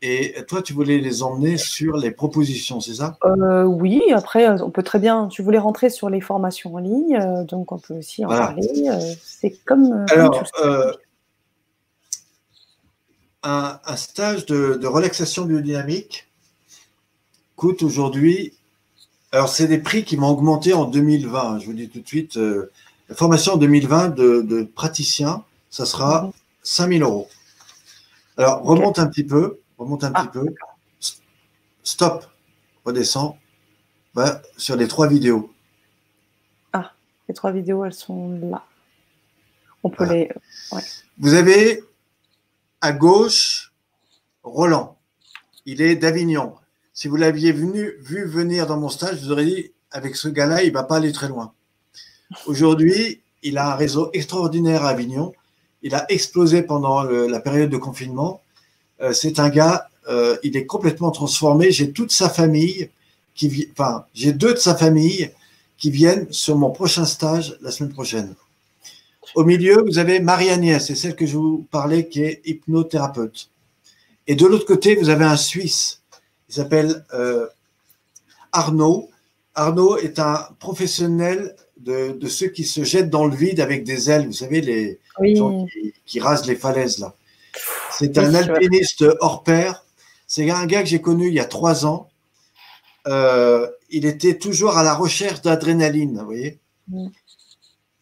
Et toi, tu voulais les emmener sur les propositions, c'est ça? Euh, Oui, après, on peut très bien. Tu voulais rentrer sur les formations en ligne, donc on peut aussi en parler. c'est comme. Alors, un, stage de, relaxation biodynamique coûte aujourd'hui. Alors, c'est des prix qui vont augmenter en 2020. Je vous dis tout de suite, euh, la formation en 2020 de, praticien, ça sera 5000 euros. Alors, remonte un petit peu, remonte un petit ah. peu. Stop, redescend. Va sur les trois vidéos. Ah, les trois vidéos, elles sont là. On peut les. Vous avez à gauche, Roland. Il est d'Avignon. Si vous l'aviez vu venir dans mon stage, je vous aurais dit, avec ce gars-là, il ne va pas aller très loin. Aujourd'hui, il a un réseau extraordinaire à Avignon. Il a explosé pendant la période de confinement. Euh, c'est un gars, euh, il est complètement transformé. J'ai toute sa famille qui, enfin, j'ai deux de sa famille qui viennent sur mon prochain stage la semaine prochaine. Au milieu, vous avez Marie-Agnès, c'est celle que je vous parlais, qui est hypnothérapeute. Et de l'autre côté, vous avez un Suisse, il s'appelle euh, Arnaud. Arnaud est un professionnel de, ceux qui se jettent dans le vide avec des ailes, vous savez, les gens qui, rasent les falaises là. C'est un alpiniste hors pair. C'est un gars que j'ai connu il y a trois ans. Euh, il était toujours à la recherche d'adrénaline, vous voyez. Mm.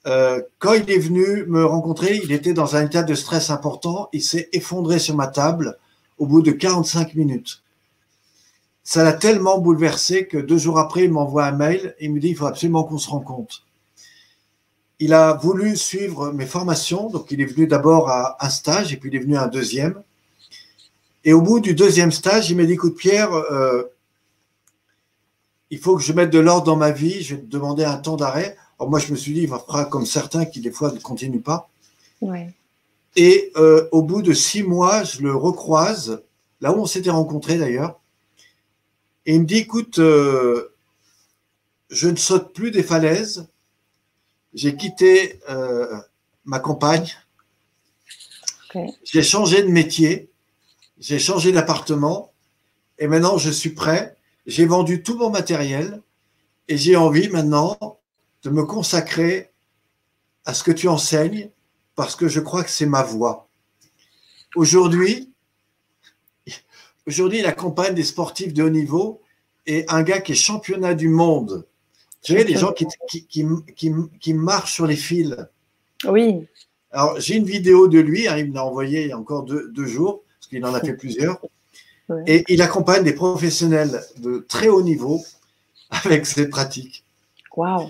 Euh, quand il est venu me rencontrer, il était dans un état de stress important. Il s'est effondré sur ma table au bout de 45 minutes. Ça l'a tellement bouleversé que deux jours après, il m'envoie un mail et il me dit il faut absolument qu'on se rencontre. Il a voulu suivre mes formations, donc il est venu d'abord à un stage et puis il est venu à un deuxième. Et au bout du deuxième stage, il m'a dit écoute Pierre, euh, il faut que je mette de l'ordre dans ma vie, je vais te demander un temps d'arrêt. Alors moi, je me suis dit, il va faire comme certains qui, des fois, ne continuent pas. Et euh, au bout de six mois, je le recroise, là où on s'était rencontrés d'ailleurs. Et il me dit, écoute, euh, je ne saute plus des falaises. J'ai quitté euh, ma compagne. J'ai changé de métier. J'ai changé d'appartement. Et maintenant, je suis prêt. J'ai vendu tout mon matériel. Et j'ai envie maintenant de me consacrer à ce que tu enseignes parce que je crois que c'est ma voie. Aujourd'hui, aujourd'hui, il accompagne des sportifs de haut niveau et un gars qui est championnat du monde. Tu sais, des gens qui, qui, qui, qui, marchent sur les fils. Oui. Alors, j'ai une vidéo de lui, hein, il me l'a envoyé il y a encore deux, deux jours, parce qu'il en a fait [LAUGHS] plusieurs. Et il accompagne des professionnels de très haut niveau [LAUGHS] avec ses pratiques. Waouh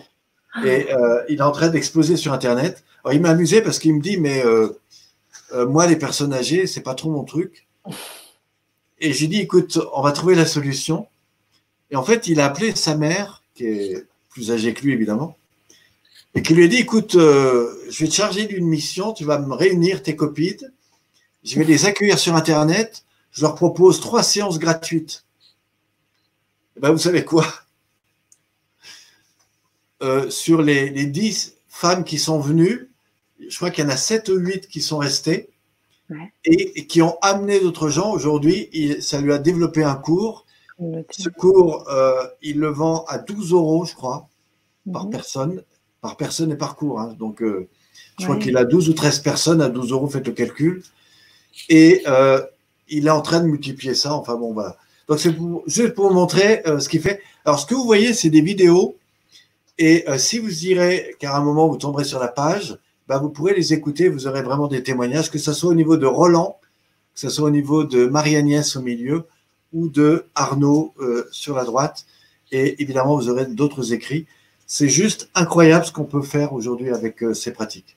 et euh, il est en train d'exploser sur Internet. Alors, il m'a amusé parce qu'il me dit, mais euh, euh, moi, les personnes âgées, c'est pas trop mon truc. Et j'ai dit, écoute, on va trouver la solution. Et en fait, il a appelé sa mère, qui est plus âgée que lui, évidemment, et qui lui a dit, écoute, je vais te charger d'une mission, tu vas me réunir tes copines, je vais les accueillir sur Internet, je leur propose trois séances gratuites. Et ben, vous savez quoi? Euh, sur les, les, 10 femmes qui sont venues, je crois qu'il y en a 7 ou 8 qui sont restées et, qui ont amené d'autres gens. Aujourd'hui, ça lui a développé un cours. Ce cours, euh, il le vend à 12 euros, je crois, par mhm. personne, par personne et par cours. Hein. Donc, euh, je crois qu'il a 12 ou 13 personnes à 12 euros, faites le calcul. Et il est en train de multiplier ça. Enfin bon, voilà. Donc, c'est juste pour vous montrer ce qu'il fait. Alors, ce que vous voyez, c'est des vidéos et euh, si vous irez, car à un moment vous tomberez sur la page, bah, vous pourrez les écouter, vous aurez vraiment des témoignages, que ce soit au niveau de Roland, que ce soit au niveau de Marie-Agnès au milieu ou de Arnaud euh, sur la droite. Et évidemment, vous aurez d'autres écrits. C'est juste incroyable ce qu'on peut faire aujourd'hui avec euh, ces pratiques.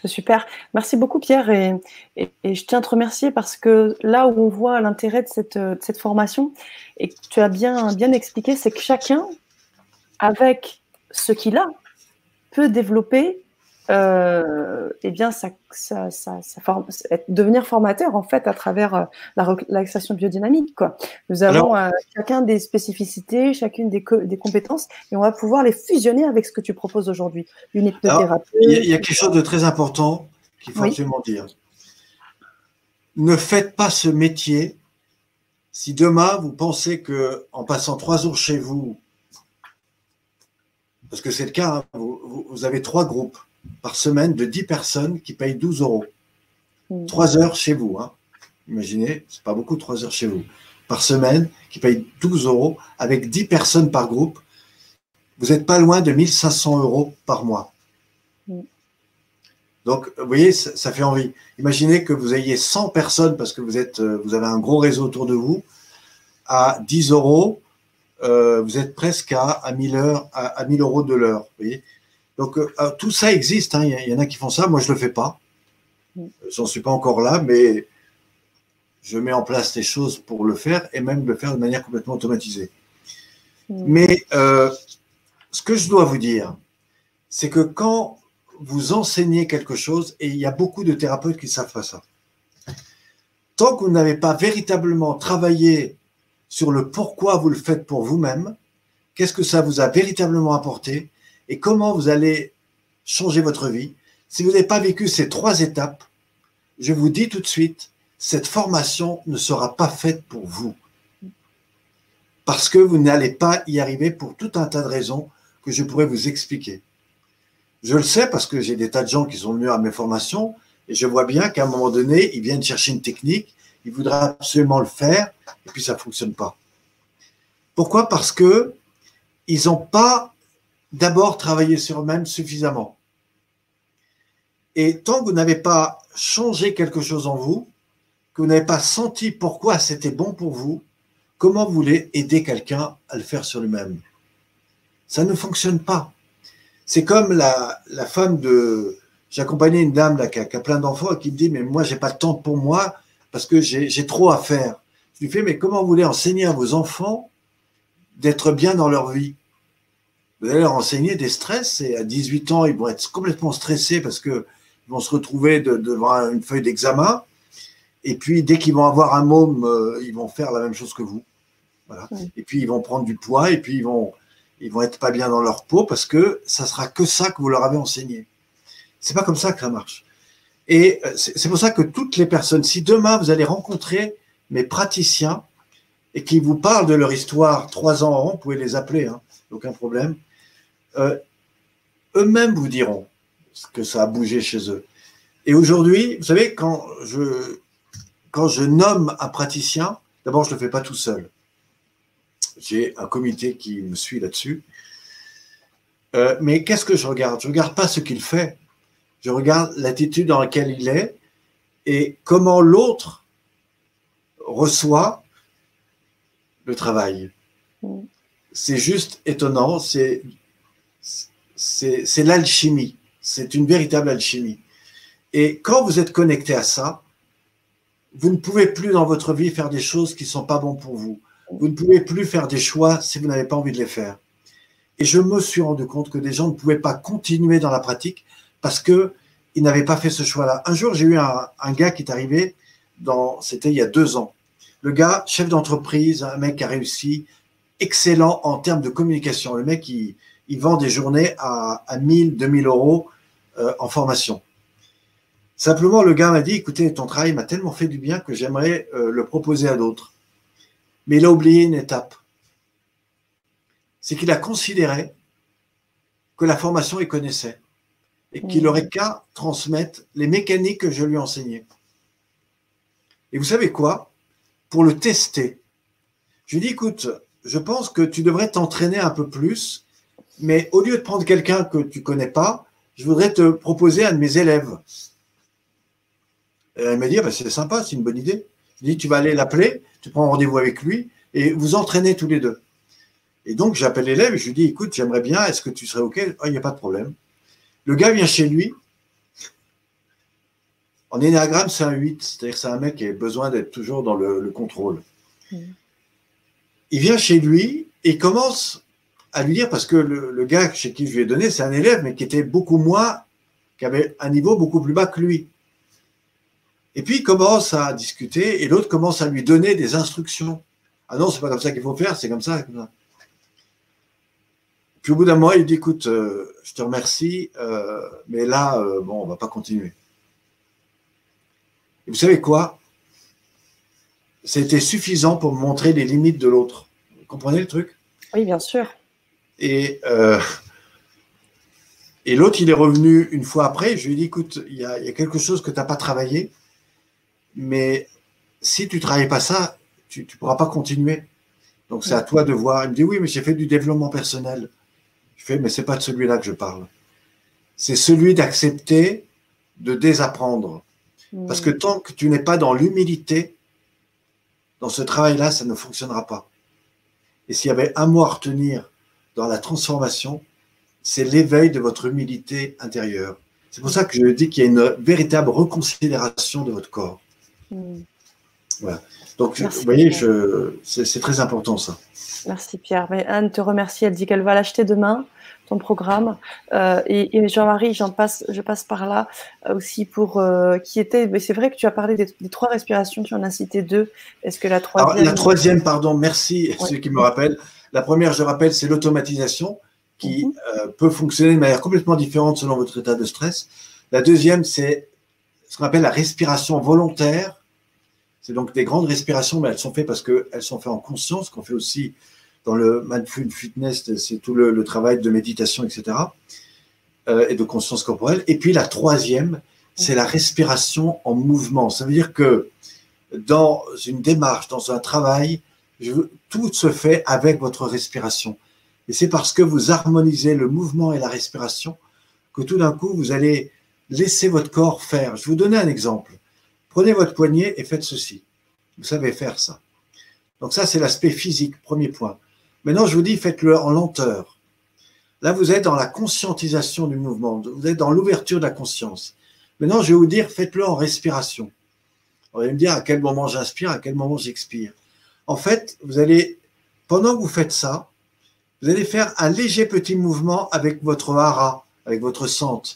C'est super. Merci beaucoup, Pierre. Et, je tiens à te remercier parce que là où on voit l'intérêt de cette, de cette, formation, et que tu as bien, bien expliqué, c'est que chacun avec ce qu'il a, peut développer euh, eh bien, ça, ça, ça, devenir formateur en fait à travers euh, la relaxation biodynamique. Quoi. Nous avons euh, chacun des spécificités, chacune des, des, compétences, et on va pouvoir les fusionner avec ce que tu proposes aujourd'hui. Une hypnothérapie. Il y, a quelque chose de très important qu'il faut absolument dire. Ne faites pas ce métier si demain vous pensez que en passant trois jours chez vous, parce que c'est le cas, hein, vous avez trois groupes par semaine de 10 personnes qui payent 12 euros. 3 heures chez vous. Hein. Imaginez, c'est pas beaucoup 3 heures chez vous. Par semaine, qui payent 12 euros avec 10 personnes par groupe. Vous n'êtes pas loin de 1500 euros par mois. Donc, vous voyez, ça, fait envie. Imaginez que vous ayez 100 personnes parce que vous, êtes, euh, vous avez un gros réseau autour de vous. À 10 euros, euh, vous êtes presque à, à, 1000 heures, à, à 1000 euros de l'heure. Vous voyez donc euh, euh, tout ça existe, hein. il y, en a qui font ça, moi je ne le fais pas. Mm. J'en suis pas encore là, mais je mets en place des choses pour le faire et même le faire de manière complètement automatisée. Mm. Mais euh, ce que je dois vous dire, c'est que quand vous enseignez quelque chose, et il y a beaucoup de thérapeutes qui ne savent pas ça, tant que vous n'avez pas véritablement travaillé sur le pourquoi vous le faites pour vous-même, qu'est-ce que ça vous a véritablement apporté, et comment vous allez changer votre vie? Si vous n'avez pas vécu ces trois étapes, je vous dis tout de suite, cette formation ne sera pas faite pour vous. Parce que vous n'allez pas y arriver pour tout un tas de raisons que je pourrais vous expliquer. Je le sais parce que j'ai des tas de gens qui sont venus à mes formations et je vois bien qu'à un moment donné, ils viennent chercher une technique, ils voudraient absolument le faire et puis ça ne fonctionne pas. Pourquoi? Parce que ils n'ont pas d'abord travailler sur eux-mêmes suffisamment. Et tant que vous n'avez pas changé quelque chose en vous, que vous n'avez pas senti pourquoi c'était bon pour vous, comment vous voulez aider quelqu'un à le faire sur lui-même? Ça ne fonctionne pas. C'est comme la, femme de... J'accompagnais une dame là, qui, a, plein d'enfants et qui me dit, mais moi, j'ai pas le temps pour moi parce que j'ai trop à faire. Je lui fais, mais comment vous voulez enseigner à vos enfants d'être bien dans leur vie? Vous allez leur enseigner des stress et à 18 ans, ils vont être complètement stressés parce qu'ils vont se retrouver devant une feuille d'examen. Et puis, dès qu'ils vont avoir un môme, euh, ils vont faire la même chose que vous. Voilà. Et puis, ils vont prendre du poids et puis ils vont, ils vont être pas bien dans leur peau parce que ça sera que ça que vous leur avez enseigné. C'est pas comme ça que ça marche. Et euh, c'est pour ça que toutes les personnes, si demain vous allez rencontrer mes praticiens et qu'ils vous parlent de leur histoire trois ans avant, vous pouvez les appeler, hein, aucun problème. Euh, eux-mêmes vous diront que ça a bougé chez eux. Et aujourd'hui, vous savez, quand je, quand je nomme un praticien, d'abord, je ne le fais pas tout seul. J'ai un comité qui me suit là-dessus. Euh, mais qu'est-ce que je regarde? Je ne regarde pas ce qu'il fait. Je regarde l'attitude dans laquelle il est et comment l'autre reçoit le travail. Mm. C'est juste étonnant. C'est c'est l'alchimie. C'est une véritable alchimie. Et quand vous êtes connecté à ça, vous ne pouvez plus dans votre vie faire des choses qui ne sont pas bonnes pour vous. Vous ne pouvez plus faire des choix si vous n'avez pas envie de les faire. Et je me suis rendu compte que des gens ne pouvaient pas continuer dans la pratique parce que ils n'avaient pas fait ce choix-là. Un jour, j'ai eu un, gars qui est arrivé, c'était il y a deux ans. Le gars, chef d'entreprise, un mec qui a réussi, excellent en termes de communication. Le mec, il, il vend des journées à, à 1000, 2000 euros euh, en formation. Simplement, le gars m'a dit, écoutez, ton travail m'a tellement fait du bien que j'aimerais euh, le proposer à d'autres. Mais il a oublié une étape. C'est qu'il a considéré que la formation, il connaissait et qu'il n'aurait qu'à transmettre les mécaniques que je lui enseignais. Et vous savez quoi? Pour le tester, je lui ai dit, écoute, je pense que tu devrais t'entraîner un peu plus mais au lieu de prendre quelqu'un que tu connais pas, je voudrais te proposer un de mes élèves. elle m'a dit, ah ben, c'est sympa, c'est une bonne idée. Je dis, tu vas aller l'appeler, tu prends rendez-vous avec lui et vous entraînez tous les deux. Et donc, j'appelle l'élève et je lui dis, écoute, j'aimerais bien, est-ce que tu serais OK? Ah, Il n'y a pas de problème. Le gars vient chez lui. En énéagramme, c'est un 8, c'est-à-dire que c'est un mec qui a besoin d'être toujours dans le, contrôle. Mmh. Il vient chez lui et commence à lui dire, parce que le, gars chez qui je lui ai donné, c'est un élève, mais qui était beaucoup moins, qui avait un niveau beaucoup plus bas que lui. Et puis il commence à discuter et l'autre commence à lui donner des instructions. Ah non, c'est pas comme ça qu'il faut faire, c'est comme ça. Puis au bout d'un mois, il dit écoute, euh, je te remercie, euh, mais là, euh, bon, on va pas continuer. Et vous savez quoi? C'était suffisant pour montrer les limites de l'autre. Vous comprenez le truc? Oui, bien sûr. Et, et l'autre, il est revenu une fois après. Je lui ai dit écoute, il y, a, quelque chose que tu n'as pas travaillé, mais si tu ne travailles pas ça, tu ne pourras pas continuer. Donc c'est à toi de voir. Il me dit oui, mais j'ai fait du développement personnel. Je fais, mais c'est pas de celui-là que je parle. C'est celui d'accepter de désapprendre. Parce que tant que tu n'es pas dans l'humilité, dans ce travail-là, ça ne fonctionnera pas. Et s'il y avait un mot à retenir dans la transformation, c'est l'éveil de votre humilité intérieure. C'est pour ça que je dis qu'il y a une véritable reconsidération de votre corps. Hmm. Voilà. Donc, vous voyez, c'est très important ça. Merci Pierre. Mais Anne te remercie. Elle dit qu'elle va l'acheter demain, ton programme. Euh, et, Jean-Marie, j'en passe, je passe par là euh, aussi pour euh, qui était. Mais c'est vrai que tu as parlé des, trois respirations. Tu en as cité deux. Est-ce que la troisième La troisième, pardon. Merci. Ceux qui me rappellent. La première, je rappelle, c'est l'automatisation qui mhm. peut fonctionner de manière complètement différente selon votre état de stress. La deuxième, c'est ce qu'on appelle la respiration volontaire c'est donc des grandes respirations, mais elles sont faites parce qu'elles sont faites en conscience, qu'on fait aussi dans le Mindful Fitness, c'est tout le, travail de méditation, etc. Euh, et de conscience corporelle. Et puis la troisième, c'est la respiration en mouvement. Ça veut dire que dans une démarche, dans un travail, tout se fait avec votre respiration. Et c'est parce que vous harmonisez le mouvement et la respiration que tout d'un coup, vous allez laisser votre corps faire. Je vais vous donner un exemple. Prenez votre poignet et faites ceci. Vous savez faire ça. Donc ça, c'est l'aspect physique, premier point. Maintenant, je vous dis, faites-le en lenteur. Là, vous êtes dans la conscientisation du mouvement, vous êtes dans l'ouverture de la conscience. Maintenant, je vais vous dire, faites-le en respiration. Vous allez me dire à quel moment j'inspire, à quel moment j'expire. En fait, vous allez, pendant que vous faites ça, vous allez faire un léger petit mouvement avec votre hara, avec votre centre.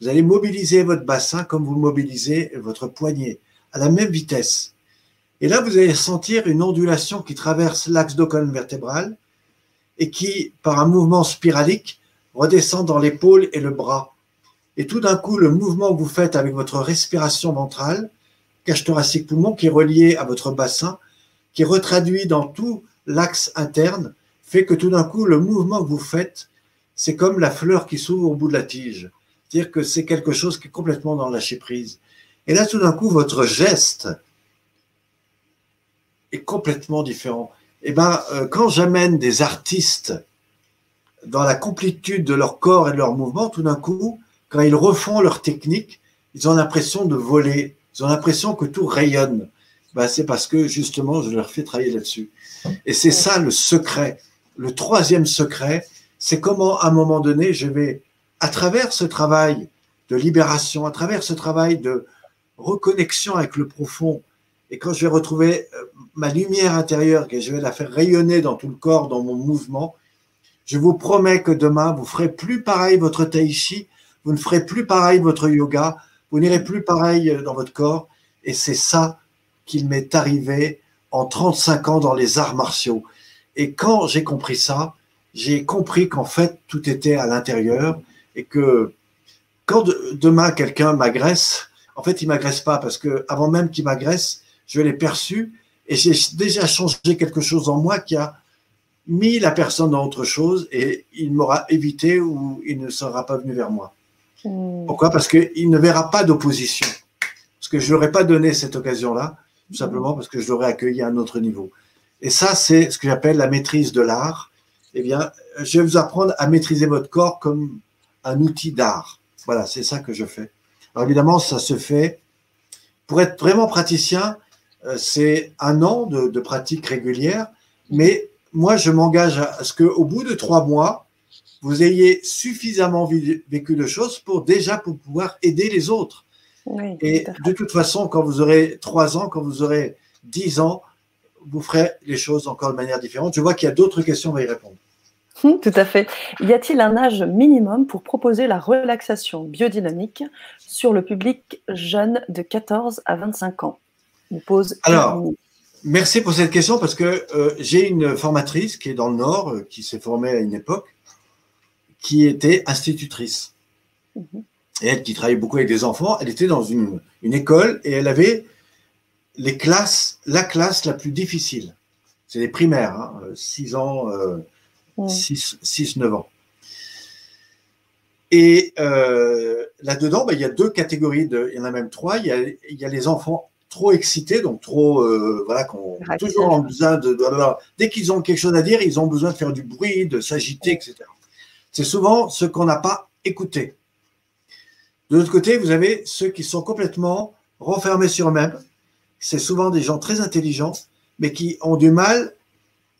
Vous allez mobiliser votre bassin comme vous mobilisez votre poignet, à la même vitesse. Et là, vous allez sentir une ondulation qui traverse l'axe de colonne vertébrale et qui, par un mouvement spiralique, redescend dans l'épaule et le bras. Et tout d'un coup, le mouvement que vous faites avec votre respiration ventrale, cage thoracique poumon, qui est relié à votre bassin, qui retraduit dans tout l'axe interne, fait que tout d'un coup, le mouvement que vous faites, c'est comme la fleur qui s'ouvre au bout de la tige dire que c'est quelque chose qui est complètement dans le lâcher prise. Et là, tout d'un coup, votre geste est complètement différent. Et eh ben, euh, quand j'amène des artistes dans la complétude de leur corps et de leur mouvement, tout d'un coup, quand ils refont leur technique, ils ont l'impression de voler, ils ont l'impression que tout rayonne. Ben, c'est parce que justement, je leur fais travailler là-dessus. Et c'est ça le secret. Le troisième secret, c'est comment à un moment donné, je vais à travers ce travail de libération, à travers ce travail de reconnexion avec le profond, et quand je vais retrouver euh, ma lumière intérieure, que je vais la faire rayonner dans tout le corps, dans mon mouvement, je vous promets que demain, vous ferez plus pareil votre tai chi, vous ne ferez plus pareil votre yoga, vous n'irez plus pareil euh, dans votre corps. Et c'est ça qu'il m'est arrivé en 35 ans dans les arts martiaux. Et quand j'ai compris ça, j'ai compris qu'en fait, tout était à l'intérieur et que quand demain quelqu'un m'agresse, en fait, il m'agresse pas parce que avant même qu'il m'agresse, je l'ai perçu et j'ai déjà changé quelque chose en moi qui a mis la personne dans autre chose et il m'aura évité ou il ne sera pas venu vers moi. Hmm. Pourquoi? Parce qu'il ne verra pas d'opposition. Parce que je n'aurais pas donné cette occasion-là, tout simplement parce que je l'aurais accueilli à un autre niveau. Et ça, c'est ce que j'appelle la maîtrise de l'art. Eh bien, je vais vous apprendre à maîtriser votre corps comme un outil d'art. Voilà, c'est ça que je fais. Alors évidemment, ça se fait. Pour être vraiment praticien, euh, c'est un an de, pratique régulière, mais moi, je m'engage à ce qu'au bout de trois mois, vous ayez suffisamment vécu de choses pour déjà pouvoir aider les autres. Et de toute façon, quand vous aurez trois ans, quand vous aurez dix ans, vous ferez les choses encore de manière différente. Je vois qu'il y a d'autres questions, on va y répondre. Tout à fait. Y a-t-il un âge minimum pour proposer la relaxation biodynamique sur le public jeune de 14 à 25 ans? Pose Alors, merci pour cette question parce que euh, j'ai une formatrice qui est dans le Nord, euh, qui s'est formée à une époque, qui était institutrice. Mhm. Et elle qui travaillait beaucoup avec des enfants, elle était dans une, école et elle avait les classes, la classe la plus difficile. C'est les primaires, 6 hein, ans, 6-9 euh, ans. Et là-dedans, ben, il y a deux catégories, de, il y en a même trois. Il y a, il y a les enfants trop excités, donc trop, euh, voilà, qu'on toujours en besoin de, dès qu'ils ont quelque chose à dire, ils ont besoin de faire du bruit, de s'agiter, etc. C'est souvent ce qu'on n'a pas écouté. De l'autre côté, vous avez ceux qui sont complètement renfermés sur eux-mêmes. C'est souvent des gens très intelligents, mais qui ont du mal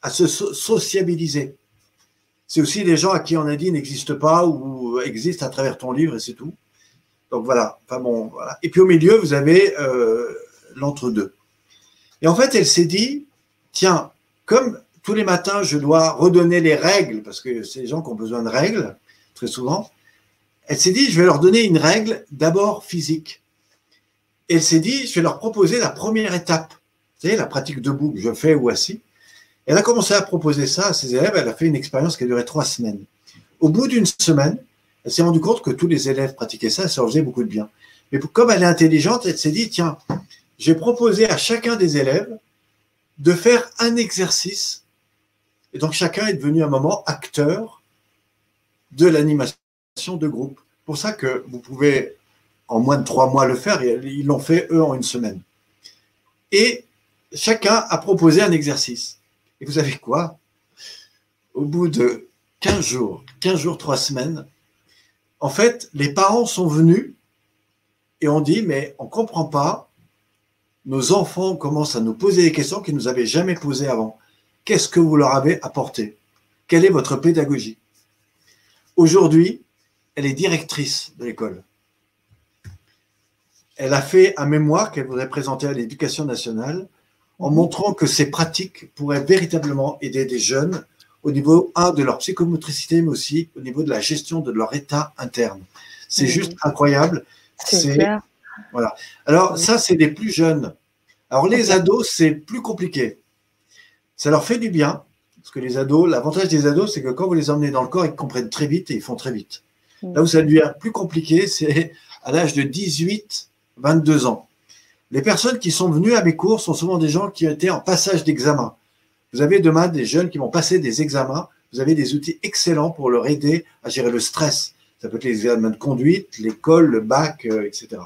à se sociabiliser. C'est aussi des gens à qui on a dit n'existent pas ou existent à travers ton livre et c'est tout. Donc voilà. Enfin bon, voilà. Et puis au milieu, vous avez euh, l'entre-deux. Et en fait, elle s'est dit, tiens, comme tous les matins, je dois redonner les règles, parce que c'est des gens qui ont besoin de règles, très souvent, elle s'est dit, je vais leur donner une règle d'abord physique. elle s'est dit, je vais leur proposer la première étape, vous la pratique debout que je fais ou assis. Elle a commencé à proposer ça à ses élèves, elle a fait une expérience qui a duré trois semaines. Au bout d'une semaine, elle s'est rendue compte que tous les élèves pratiquaient ça, ça leur faisait beaucoup de bien. Mais comme elle est intelligente, elle s'est dit, tiens, j'ai proposé à chacun des élèves de faire un exercice. Et donc chacun est devenu un moment acteur de l'animation de groupe. Pour ça que vous pouvez en moins de trois mois le faire, ils l'ont fait eux en une semaine. Et chacun a proposé un exercice. Et vous savez quoi? Au bout de 15 jours, 15 jours, 3 semaines, en fait, les parents sont venus et ont dit, mais on ne comprend pas nos enfants commencent à nous poser des questions qu'ils ne nous avaient jamais posées avant. Qu'est-ce que vous leur avez apporté? Quelle est votre pédagogie? Aujourd'hui, elle est directrice de l'école. Elle a fait un mémoire qu'elle voudrait présenter à l'éducation nationale en montrant que ces pratiques pourraient véritablement aider des jeunes au niveau, un, de leur psychomotricité, mais aussi au niveau de la gestion de leur état interne. C'est juste incroyable. C'est voilà. Alors, ça, c'est des plus jeunes. Alors, les ados, c'est plus compliqué. Ça leur fait du bien, parce que les ados, l'avantage des ados, c'est que quand vous les emmenez dans le corps, ils comprennent très vite et ils font très vite. Là où ça devient plus compliqué, c'est à l'âge de 18, 22 ans. Les personnes qui sont venues à mes cours sont souvent des gens qui été en passage d'examen. Vous avez demain des jeunes qui vont passer des examens. Vous avez des outils excellents pour leur aider à gérer le stress. Ça peut être les examens de conduite, l'école, le bac, euh, etc.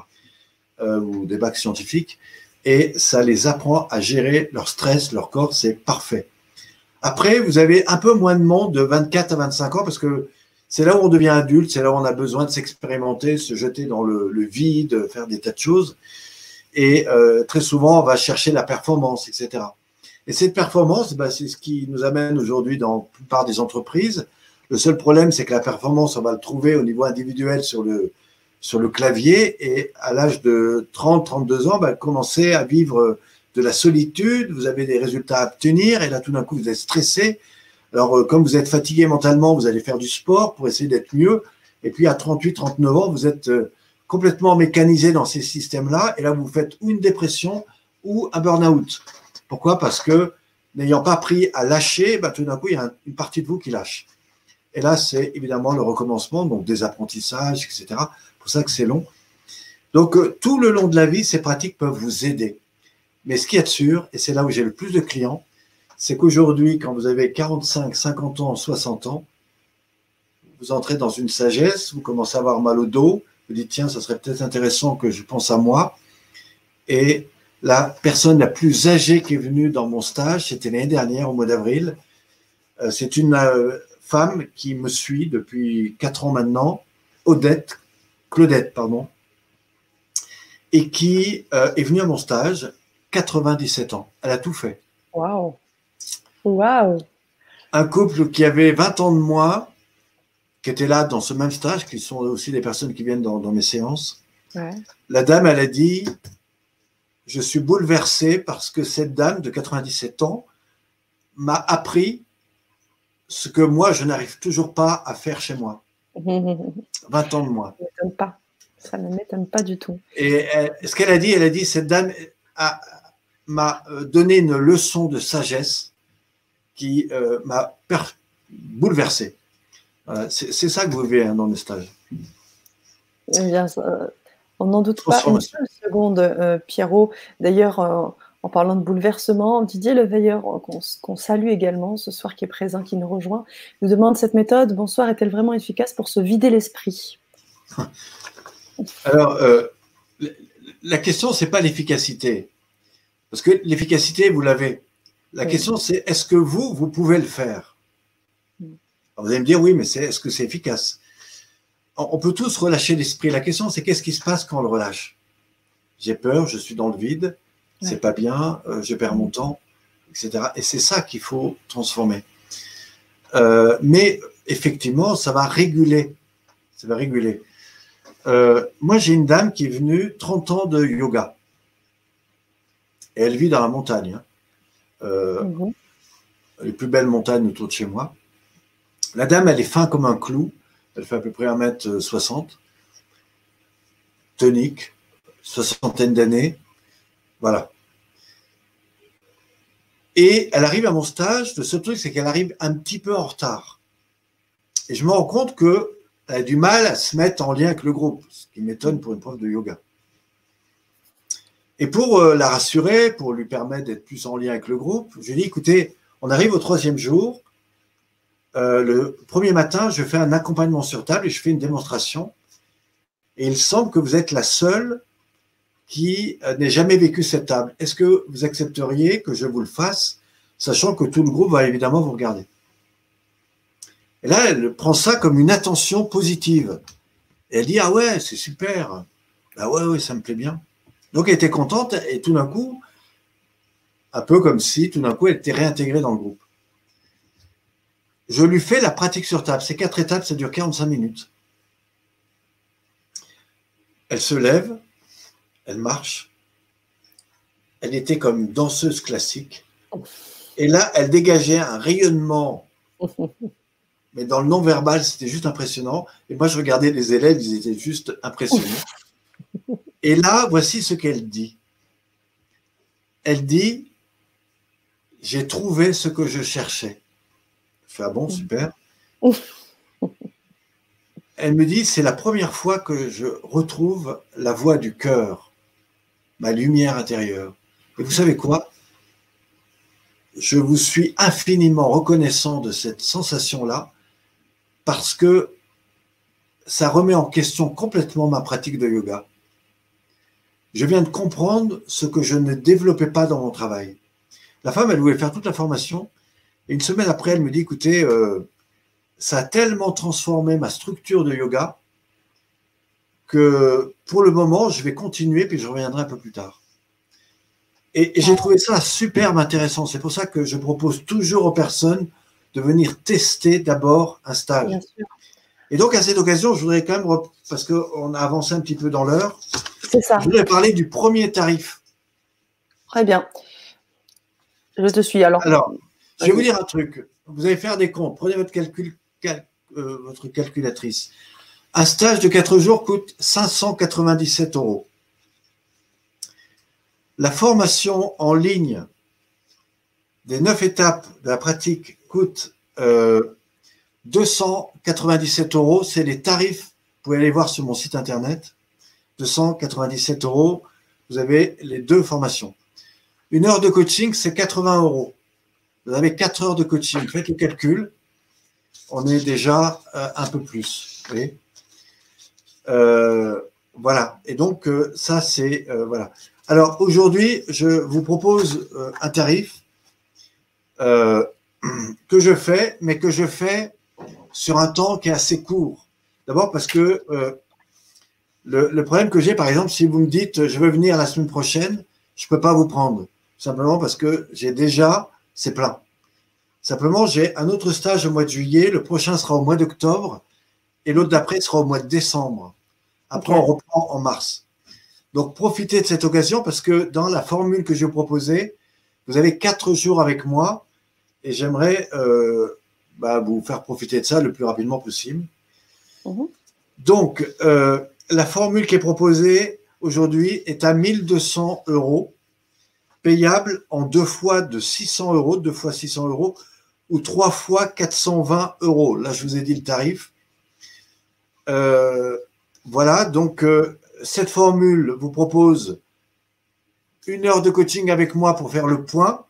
Euh, ou des bacs scientifiques, et ça les apprend à gérer leur stress, leur corps, c'est parfait. Après, vous avez un peu moins de monde de 24 à 25 ans parce que c'est là où on devient adulte, c'est là où on a besoin de s'expérimenter, se jeter dans le, vide, faire des tas de choses. Et euh, très souvent, on va chercher la performance, etc. Et cette performance, bah, c'est ce qui nous amène aujourd'hui dans la plupart des entreprises. Le seul problème, c'est que la performance, on va le trouver au niveau individuel sur le, sur le clavier et à l'âge de 30, 32 ans, bah, commencez à vivre de la solitude, vous avez des résultats à obtenir et là tout d'un coup vous êtes stressé. Alors euh, comme vous êtes fatigué mentalement, vous allez faire du sport pour essayer d'être mieux et puis à 38, 39 ans, vous êtes euh, complètement mécanisé dans ces systèmes-là et là vous faites ou une dépression ou un burn-out. Pourquoi? Parce que n'ayant pas appris à lâcher, bah, tout d'un coup il y a une partie de vous qui lâche. Et là, c'est évidemment le recommencement, donc des apprentissages, etc pour ça que c'est long. Donc, euh, tout le long de la vie, ces pratiques peuvent vous aider. Mais ce qui est sûr, et c'est là où j'ai le plus de clients, c'est qu'aujourd'hui, quand vous avez 45, 50 ans, 60 ans, vous entrez dans une sagesse, vous commencez à avoir mal au dos, vous dites, tiens, ça serait peut-être intéressant que je pense à moi. Et la personne la plus âgée qui est venue dans mon stage, c'était l'année dernière, au mois d'avril. Euh, c'est une euh, femme qui me suit depuis 4 ans maintenant, Odette, Claudette, pardon, et qui euh, est venue à mon stage, 97 ans. Elle a tout fait. Waouh! Waouh! Un couple qui avait 20 ans de moins, qui était là dans ce même stage, qui sont aussi des personnes qui viennent dans, mes séances. La dame, elle a dit Je suis bouleversée parce que cette dame de 97 ans m'a appris ce que moi, je n'arrive toujours pas à faire chez moi. [LAUGHS] 20 ans de moi. Ça ne m'étonne pas. Ça ne m'étonne pas du tout. Et ce qu'elle a dit, elle a dit, cette dame m'a euh, donné une leçon de sagesse qui euh, m'a bouleversé. c'est ça que vous vivez hein, dans le stage. Eh bien, on n'en doute pas une seule seconde, euh, Pierrot. D'ailleurs, en parlant de bouleversement, Didier Leveilleur, qu'on salue également ce soir, qui est présent, qui nous rejoint, nous demande cette méthode, bonsoir, est-elle vraiment efficace pour se vider l'esprit? [LAUGHS] Alors, euh, la question, ce n'est pas l'efficacité. Parce que l'efficacité, vous l'avez. La question, c'est est-ce que vous, vous pouvez le faire mm. Vous allez me dire, oui, mais est-ce que c'est efficace? On peut tous relâcher l'esprit. La question, c'est qu'est-ce qui se passe quand on le relâche? J'ai peur, je suis dans le vide, c'est pas bien, euh, je perds mon temps, etc. Et c'est ça qu'il faut transformer. Euh, mais effectivement, ça va réguler. Ça va réguler. Euh, moi, j'ai une dame qui est venue 30 ans de yoga. Et elle vit dans la montagne. Hein. Mhm. Les plus belles montagnes autour de chez moi. La dame, elle est fin comme un clou. Elle fait à peu près 1m60. Tonique, soixantaine d'années. Voilà. Et elle arrive à mon stage. Le seul truc, c'est qu'elle arrive un petit peu en retard. Et je me rends compte qu'elle a du mal à se mettre en lien avec le groupe, ce qui m'étonne pour une prof de yoga. Et pour euh, la rassurer, pour lui permettre d'être plus en lien avec le groupe, je lui ai dit, écoutez, on arrive au troisième jour. Euh, le premier matin, je fais un accompagnement sur table et je fais une démonstration. Et il semble que vous êtes la seule qui euh, n'ait jamais vécu cette table. Est-ce que vous accepteriez que je vous le fasse, sachant que tout le groupe va évidemment vous regarder? Et là, elle prend ça comme une attention positive. Et elle dit Ah ouais, c'est super. Ah ouais, ouais, ça me plaît bien. Donc elle était contente et tout d'un coup, un peu comme si tout d'un coup elle était réintégrée dans le groupe. Je lui fais la pratique sur table. Ces quatre étapes, ça dure 45 minutes. Elle se lève, elle marche. Elle était comme une danseuse classique. Et là, elle dégageait un rayonnement. Mais dans le non-verbal, c'était juste impressionnant. Et moi, je regardais les élèves, ils étaient juste impressionnés. [LAUGHS] Et là, voici ce qu'elle dit. Elle dit, j'ai trouvé ce que je cherchais. Je fais, ah bon, super. Elle me dit, c'est la première fois que je retrouve la voix du cœur ma lumière intérieure. Et vous savez quoi? Je vous suis infiniment reconnaissant de cette sensation-là parce que ça remet en question complètement ma pratique de yoga. Je viens de comprendre ce que je ne développais pas dans mon travail. La femme, elle voulait faire toute la formation. Et une semaine après, elle me dit, écoutez, euh, ça a tellement transformé ma structure de yoga que pour le moment, je vais continuer, puis je reviendrai un peu plus tard. Et, j'ai trouvé ça superbe intéressant. C'est pour ça que je propose toujours aux personnes de venir tester d'abord un stage. Et donc, à cette occasion, je voudrais quand même, parce qu'on a avancé un petit peu dans l'heure, ça. je voudrais parler du premier tarif. Très bien. Je te suis. Alors, alors je vais vous dire un truc. Vous allez faire des comptes. Prenez votre, calcul, euh, votre calculatrice. Un stage de 4 jours coûte 597 euros. La formation en ligne des 9 étapes de la pratique coûte 297 euh, euros. C'est les tarifs. Vous pouvez aller voir sur mon site internet. 297 euros. Vous avez les deux formations. Une heure de coaching, c'est 80 euros. Vous avez 4 heures de coaching. Faites le calcul. On est déjà euh, un peu plus. Vous voyez euh, voilà. Et donc, euh, ça, c'est. Voilà. Alors, aujourd'hui, je vous propose un tarif que je fais, mais que je fais sur un temps qui est assez court. D'abord parce que le, problème que j'ai, par exemple, si vous me dites je veux venir la semaine prochaine, je ne peux pas vous prendre. Simplement parce que j'ai déjà, c'est plein. Simplement, j'ai un autre stage au mois de juillet, le prochain sera au mois d'octobre, et l'autre d'après sera au mois de décembre. Après, on reprend en mars. Donc, profitez de cette occasion parce que dans la formule que je vais vous proposer, vous avez quatre jours avec moi et j'aimerais euh, bah, vous faire profiter de ça le plus rapidement possible. Mhm. Donc, euh, la formule qui est proposée aujourd'hui est à 1200 euros, payable en deux fois de 600 euros, deux fois 600 euros, ou trois fois 420 euros. Là, je vous ai dit le tarif. Euh, voilà, donc euh, cette formule vous propose une heure de coaching avec moi pour faire le point.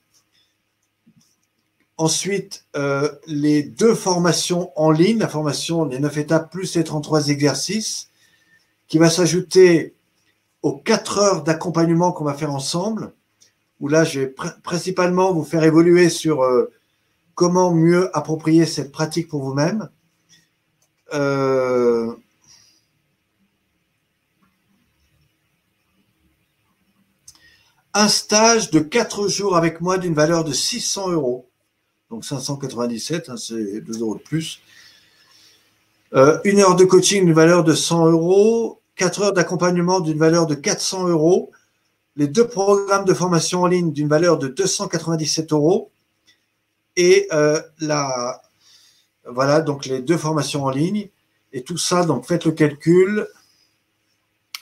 Ensuite, euh, les deux formations en ligne, la formation des 9 étapes plus les 33 exercices, qui va s'ajouter aux 4 heures d'accompagnement qu'on va faire ensemble, où là, je vais principalement vous faire évoluer sur euh, comment mieux approprier cette pratique pour vous-même. Euh, un stage de 4 jours avec moi d'une valeur de 600 euros donc 597, hein, c'est 2 euros de plus. Euh, une heure de coaching d'une valeur de 100 euros, 4 heures d'accompagnement d'une valeur de 400 euros, les deux programmes de formation en ligne d'une valeur de 297 euros et euh, la, voilà, donc les deux formations en ligne. Et tout ça, donc faites le calcul.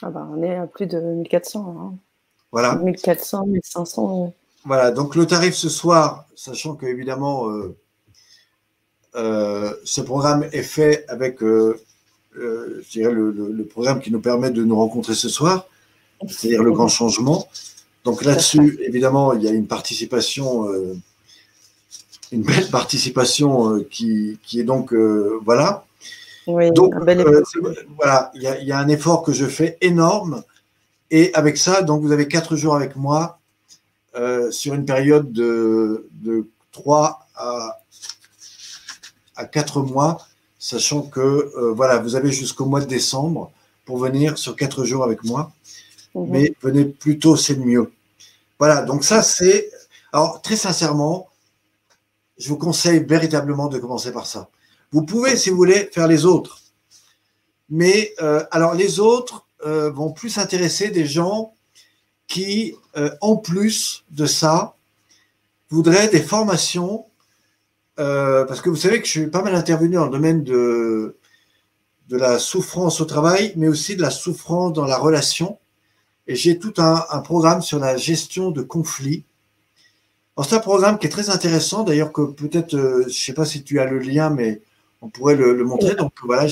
Ah bah, on est à plus de 1400. Hein. Voilà. 1400, 1500 euros. Voilà, donc le tarif ce soir, sachant que évidemment euh, euh, ce programme est fait avec euh, je dirais le, programme qui nous permet de nous rencontrer ce soir, c'est-à-dire le grand changement. Donc là-dessus, évidemment, il y a une participation, une belle participation qui, qui, est donc voilà. Oui, donc voilà, il y, a, il y a un effort que je fais énorme. Et avec ça, donc vous avez quatre jours avec moi euh, sur une période de, de 3 à, à 4 mois, sachant que euh, voilà, vous avez jusqu'au mois de décembre pour venir sur 4 jours avec moi. Mhm. Mais venez plus tôt, c'est mieux. Voilà, donc ça c'est. Alors, très sincèrement, je vous conseille véritablement de commencer par ça. Vous pouvez, si vous voulez, faire les autres. Mais euh, alors, les autres vont plus intéresser des gens qui, euh, en plus de ça, voudraient des formations, euh, parce que vous savez que je suis pas mal intervenu dans le domaine de, de la souffrance au travail, mais aussi de la souffrance dans la relation. Et j'ai tout un, un, programme sur la gestion de conflits. C'est un programme qui est très intéressant, d'ailleurs que peut-être, euh, je ne sais pas si tu as le lien, mais on pourrait le, le montrer. Donc voilà,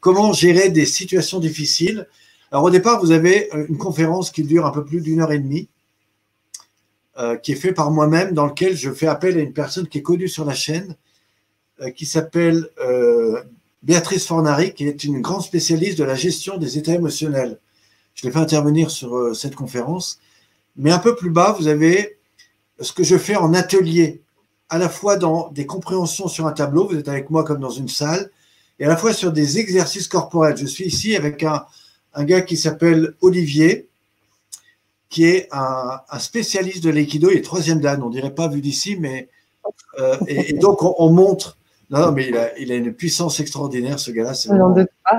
comment gérer des situations difficiles alors au départ, vous avez euh, une conférence qui dure un peu plus d'une heure et demie, euh, qui est faite par moi-même, dans lequel je fais appel à une personne qui est connue sur la chaîne, euh, qui s'appelle Béatrice Fornari, qui est une grande spécialiste de la gestion des états émotionnels. Je l'ai fait intervenir sur cette conférence. Mais un peu plus bas, vous avez ce que je fais en atelier, à la fois dans des compréhensions sur un tableau, vous êtes avec moi comme dans une salle, et à la fois sur des exercices corporels. Je suis ici avec un, un gars qui s'appelle Olivier, qui est un, spécialiste de l'aïkido. Il est troisième dan, on dirait pas vu d'ici, mais euh, et, donc on, montre. Non, mais il a, une puissance extraordinaire, ce gars-là.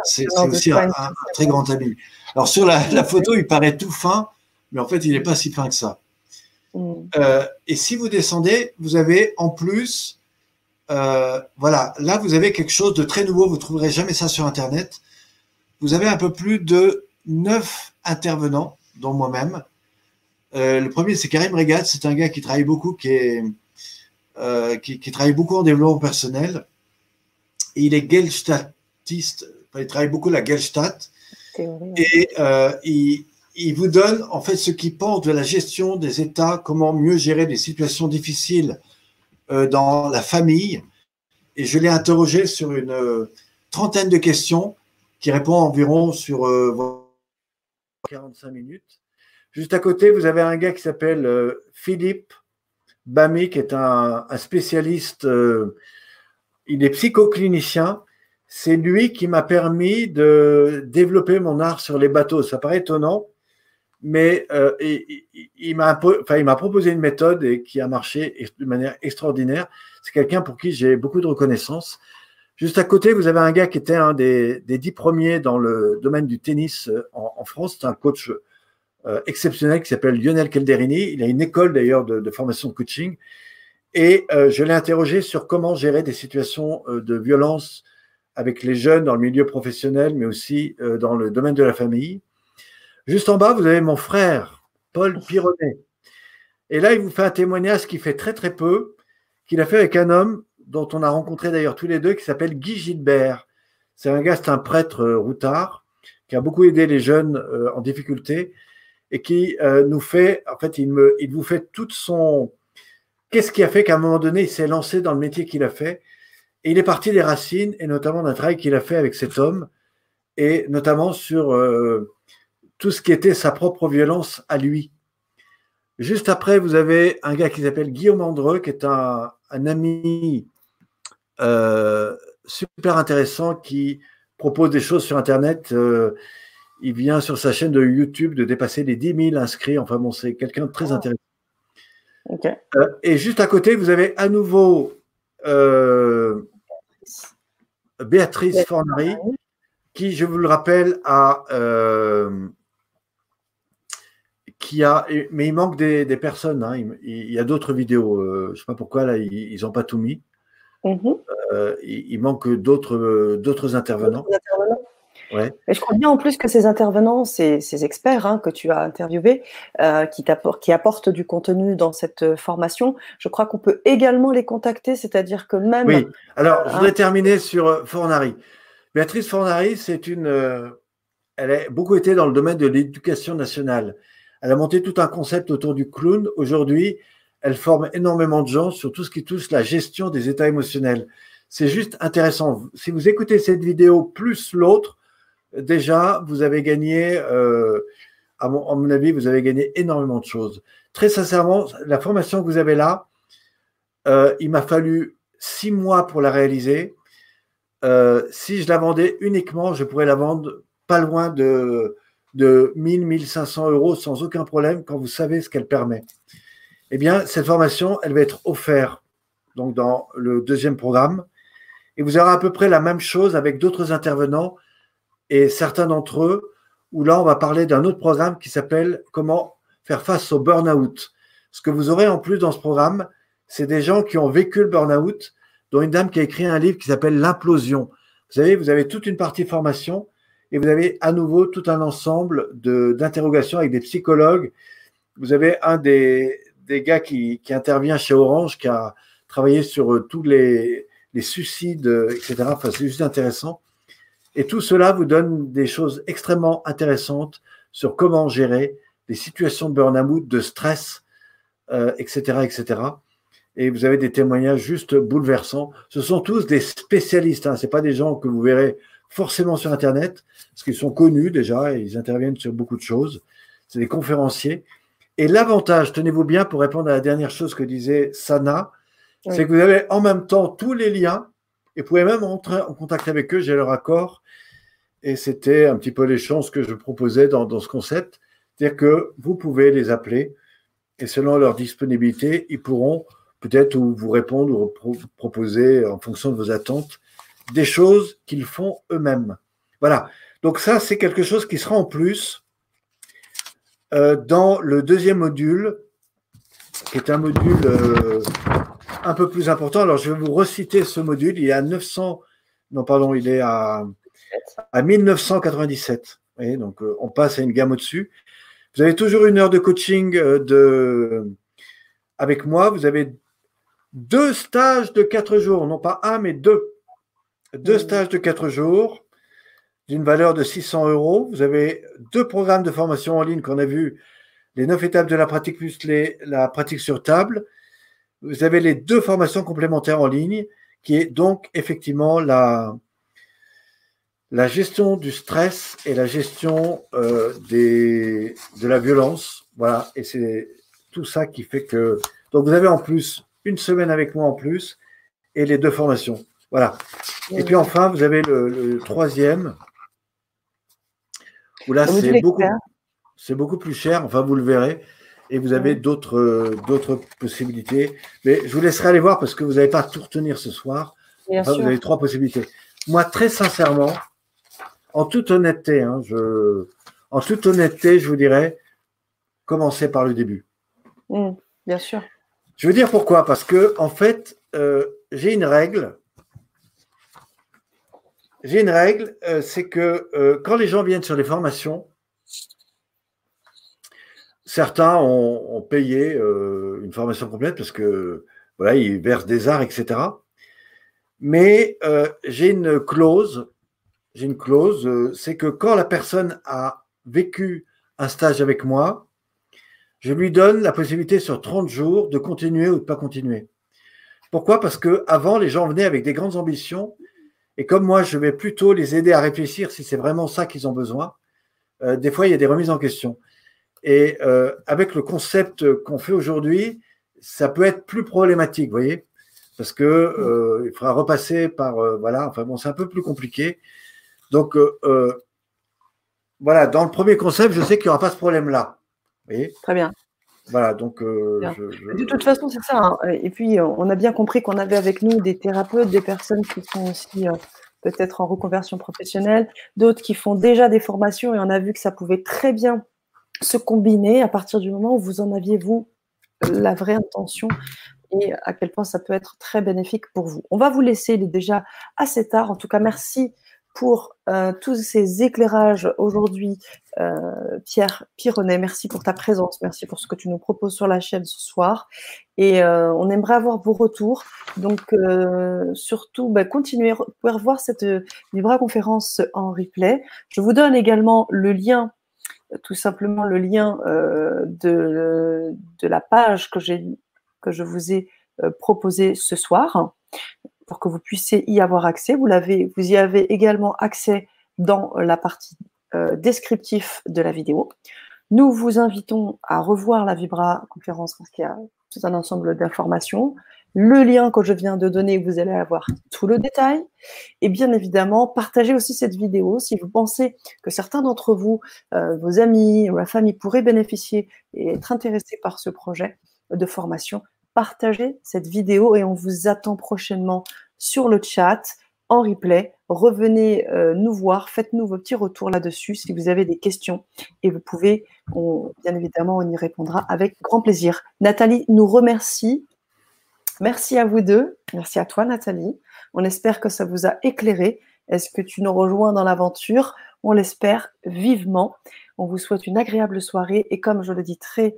C'est aussi un, très grand ami. Alors sur la, photo, il paraît tout fin, mais en fait, il n'est pas si fin que ça. Mm. Euh, et si vous descendez, vous avez en plus, euh, voilà, là vous avez quelque chose de très nouveau. Vous trouverez jamais ça sur Internet vous avez un peu plus de neuf intervenants, dont moi-même. Euh, le premier, c'est Karim Regat. C'est un gars qui travaille beaucoup, qui, est, euh, qui, travaille beaucoup en développement personnel. il est Gelstatiste. il travaille beaucoup la Gelstat. Et euh, il, il, vous donne en fait ce qu'il pense de la gestion des États, comment mieux gérer des situations difficiles dans la famille. Et je l'ai interrogé sur une trentaine de questions qui répond environ sur 45 euh, minutes. Juste à côté, vous avez un gars qui s'appelle euh, Philippe Bami, qui est un, spécialiste, euh, il est psychoclinicien. C'est lui qui m'a permis de développer mon art sur les bateaux. Ça paraît étonnant, mais il, il m'a proposé une méthode et qui a marché de manière extraordinaire. C'est quelqu'un pour qui j'ai beaucoup de reconnaissance. Juste à côté, vous avez un gars qui était un des, dix premiers dans le domaine du tennis euh, en, France. C'est un coach euh, exceptionnel qui s'appelle Lionel Calderini. Il a une école d'ailleurs de, formation coaching. Et je l'ai interrogé sur comment gérer des situations de violence avec les jeunes dans le milieu professionnel, mais aussi dans le domaine de la famille. Juste en bas, vous avez mon frère, Paul Pironnet. Et là, il vous fait un témoignage qui fait très très peu, qu'il a fait avec un homme dont on a rencontré d'ailleurs tous les deux, qui s'appelle Guy Gilbert. C'est un gars, c'est un prêtre euh, routard, qui a beaucoup aidé les jeunes euh, en difficulté et qui euh, nous fait, en fait, il, vous fait toute son. Qu'est-ce qui a fait qu'à un moment donné, il s'est lancé dans le métier qu'il a fait Et il est parti des racines, et notamment d'un travail qu'il a fait avec cet homme, et notamment sur tout ce qui était sa propre violence à lui. Juste après, vous avez un gars qui s'appelle Guillaume Andreux, qui est un, ami euh, super intéressant qui propose des choses sur Internet. Euh, il vient sur sa chaîne de YouTube de dépasser les 10 000 inscrits. Enfin bon, c'est quelqu'un de très intéressant. Euh, et juste à côté, vous avez à nouveau Béatrice Fornari, qui, je vous le rappelle, a qui a, mais il manque des, personnes. Hein. Il, y a d'autres vidéos. Euh, je ne sais pas pourquoi là ils n'ont pas tout mis. Mhm. Euh, il, manque d'autres d'autres intervenants. Ouais. Et je crois bien en plus que ces intervenants, ces, ces experts hein, que tu as interviewés, euh, qui, qui apportent du contenu dans cette formation, je crois qu'on peut également les contacter, c'est-à-dire que même. Oui, alors je voudrais terminer sur Fornari. Béatrice Fornari, c'est une. elle a beaucoup été dans le domaine de l'éducation nationale. Elle a monté tout un concept autour du clown. Aujourd'hui, elle forme énormément de gens sur tout ce qui touche la gestion des états émotionnels. C'est juste intéressant. Si vous écoutez cette vidéo plus l'autre, déjà, vous avez gagné, euh, à, mon, avis, vous avez gagné énormément de choses. Très sincèrement, la formation que vous avez là, euh, il m'a fallu six mois pour la réaliser. Euh, si je la vendais uniquement, je pourrais la vendre pas loin de de 1000, 1500 euros sans aucun problème quand vous savez ce qu'elle permet. Eh bien, cette formation, elle va être offerte donc dans le deuxième programme et vous aurez à peu près la même chose avec d'autres intervenants et certains d'entre eux où là, on va parler d'un autre programme qui s'appelle Comment faire face au burn-out. Ce que vous aurez en plus dans ce programme, c'est des gens qui ont vécu le burn-out, dont une dame qui a écrit un livre qui s'appelle L'implosion. Vous savez, vous avez toute une partie formation et vous avez à nouveau tout un ensemble d'interrogations avec des psychologues. Vous avez un des, des gars qui, qui, intervient chez Orange, qui a travaillé sur euh, tous les, les suicides, etc. Enfin, c'est juste intéressant. Et tout cela vous donne des choses extrêmement intéressantes sur comment gérer des situations de burn-out, de stress, euh, etc., etc. Et vous avez des témoignages juste bouleversants. Ce sont tous des spécialistes. Hein. Ce pas des gens que vous verrez forcément sur Internet, parce qu'ils sont connus déjà et ils interviennent sur beaucoup de choses. C'est des conférenciers. Et l'avantage, tenez-vous bien pour répondre à la dernière chose que disait Sana, c'est que vous avez en même temps tous les liens et vous pouvez même entrer en contact avec eux, j'ai leur accord. Et c'était un petit peu les chances que je proposais dans, ce concept. C'est-à-dire que vous pouvez les appeler et selon leur disponibilité, ils pourront peut-être vous répondre ou proposer en fonction de vos attentes des choses qu'ils font eux-mêmes. Voilà. Donc ça, c'est quelque chose qui sera en plus euh, dans le deuxième module, qui est un module euh, un peu plus important. Alors, je vais vous reciter ce module. Il est à 900, non, pardon, il est à, à 1997. Et donc, euh, on passe à une gamme au-dessus. Vous avez toujours une heure de coaching de, avec moi. Vous avez deux stages de quatre jours, non pas un, mais deux deux mmh. stages de quatre jours d'une valeur de 600 euros. Vous avez deux programmes de formation en ligne qu'on a vu, les neuf étapes de la pratique plus les, la pratique sur table. Vous avez les deux formations complémentaires en ligne, qui est donc effectivement la, la gestion du stress et la gestion euh, des, de la violence. Voilà, et c'est tout ça qui fait que. Donc vous avez en plus une semaine avec moi en plus et les deux formations. Voilà. Et puis enfin, vous avez le, troisième, où là, c'est beaucoup, plus cher, enfin, vous le verrez, et vous avez d'autres, d'autres possibilités. Mais je vous laisserai aller voir parce que vous n'allez pas tout retenir ce soir. Enfin, vous avez trois possibilités. Moi, très sincèrement, en toute honnêteté, hein, je, en toute honnêteté, je vous dirais, commencez par le début. Mmh, bien sûr. Je veux dire pourquoi? Parce que, en fait, euh, j'ai une règle. J'ai une règle, euh, c'est que euh, quand les gens viennent sur les formations, certains ont, payé une formation complète parce que voilà, ils versent des arts, etc. Mais j'ai une clause. J'ai une clause, c'est que quand la personne a vécu un stage avec moi, je lui donne la possibilité sur 30 jours de continuer ou de ne pas continuer. Pourquoi? Parce que avant, les gens venaient avec des grandes ambitions, et comme moi, je vais plutôt les aider à réfléchir si c'est vraiment ça qu'ils ont besoin. Euh, des fois, il y a des remises en question. Et euh, avec le concept qu'on fait aujourd'hui, ça peut être plus problématique, vous voyez, parce que euh, il faudra repasser par voilà. Enfin bon, c'est un peu plus compliqué. Donc voilà, dans le premier concept, je sais qu'il n'y aura pas ce problème-là. Très bien. Voilà, donc. Euh, de toute façon, c'est ça. Hein. Et puis, euh, on a bien compris qu'on avait avec nous des thérapeutes, des personnes qui sont aussi euh, peut-être en reconversion professionnelle, d'autres qui font déjà des formations et on a vu que ça pouvait très bien se combiner à partir du moment où vous en aviez, vous, la vraie intention et à quel point ça peut être très bénéfique pour vous. On va vous laisser, il est déjà assez tard. En tout cas, merci pour euh, tous ces éclairages aujourd'hui, euh, Pierre Pironnet. Merci pour ta présence, merci pour ce que tu nous proposes sur la chaîne ce soir. Et euh, on aimerait avoir vos retours. Donc, surtout, bah, continuez, vous pouvez revoir cette Vibra conférence en replay. Je vous donne également le lien tout simplement le lien de, la page que, que je vous ai proposé ce soir pour que vous puissiez y avoir accès. Vous, vous y avez également accès dans la partie euh, descriptif de la vidéo. Nous vous invitons à revoir la Vibra conférence parce qu'il y a tout un ensemble d'informations. Le lien que je viens de donner, vous allez avoir tout le détail. Et bien évidemment, partagez aussi cette vidéo si vous pensez que certains d'entre vous, euh, vos amis ou la famille pourraient bénéficier et être intéressés par ce projet de formation partagez cette vidéo et on vous attend prochainement sur le chat, en replay. Revenez euh, nous voir, faites-nous vos petits retours là-dessus si vous avez des questions et vous pouvez, bien évidemment, on y répondra avec grand plaisir. Nathalie nous remercie. Merci à vous deux. Merci à toi, Nathalie. On espère que ça vous a éclairé. Est-ce que tu nous rejoins dans l'aventure? On l'espère vivement. On vous souhaite une agréable soirée et comme je le dis très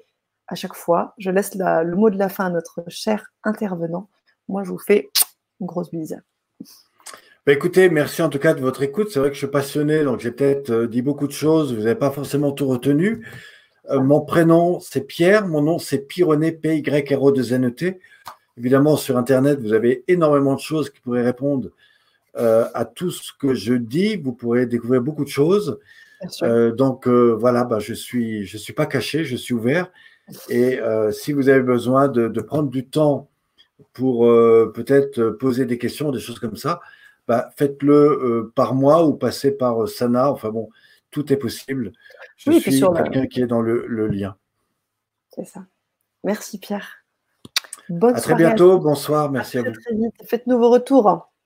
à chaque fois. Je laisse le mot de la fin à notre cher intervenant. Moi, je vous fais une grosse bise. Bah, écoutez, merci en tout cas de votre écoute. C'est vrai que je suis passionné, donc j'ai peut-être euh, dit beaucoup de choses. Vous n'avez pas forcément tout retenu. Euh, mon prénom, c'est Pierre. Mon nom, c'est Pyrené, P-Y-R-O de N-E-T. Évidemment, sur Internet, vous avez énormément de choses qui pourraient répondre euh, à tout ce que je dis. Vous pourrez découvrir beaucoup de choses. donc voilà, bah, je ne suis, je suis pas caché, je suis ouvert. Et euh, si vous avez besoin de, prendre du temps pour euh, peut-être poser des questions, des choses comme ça, bah, faites-le euh, par moi ou passez par Sana. Enfin bon, tout est possible. Je suis quelqu'un qui est dans le, lien. C'est ça. Merci Pierre. Bonne à très bientôt. Bonsoir. Merci à, vous. Très vite. Faites-nous vos retours.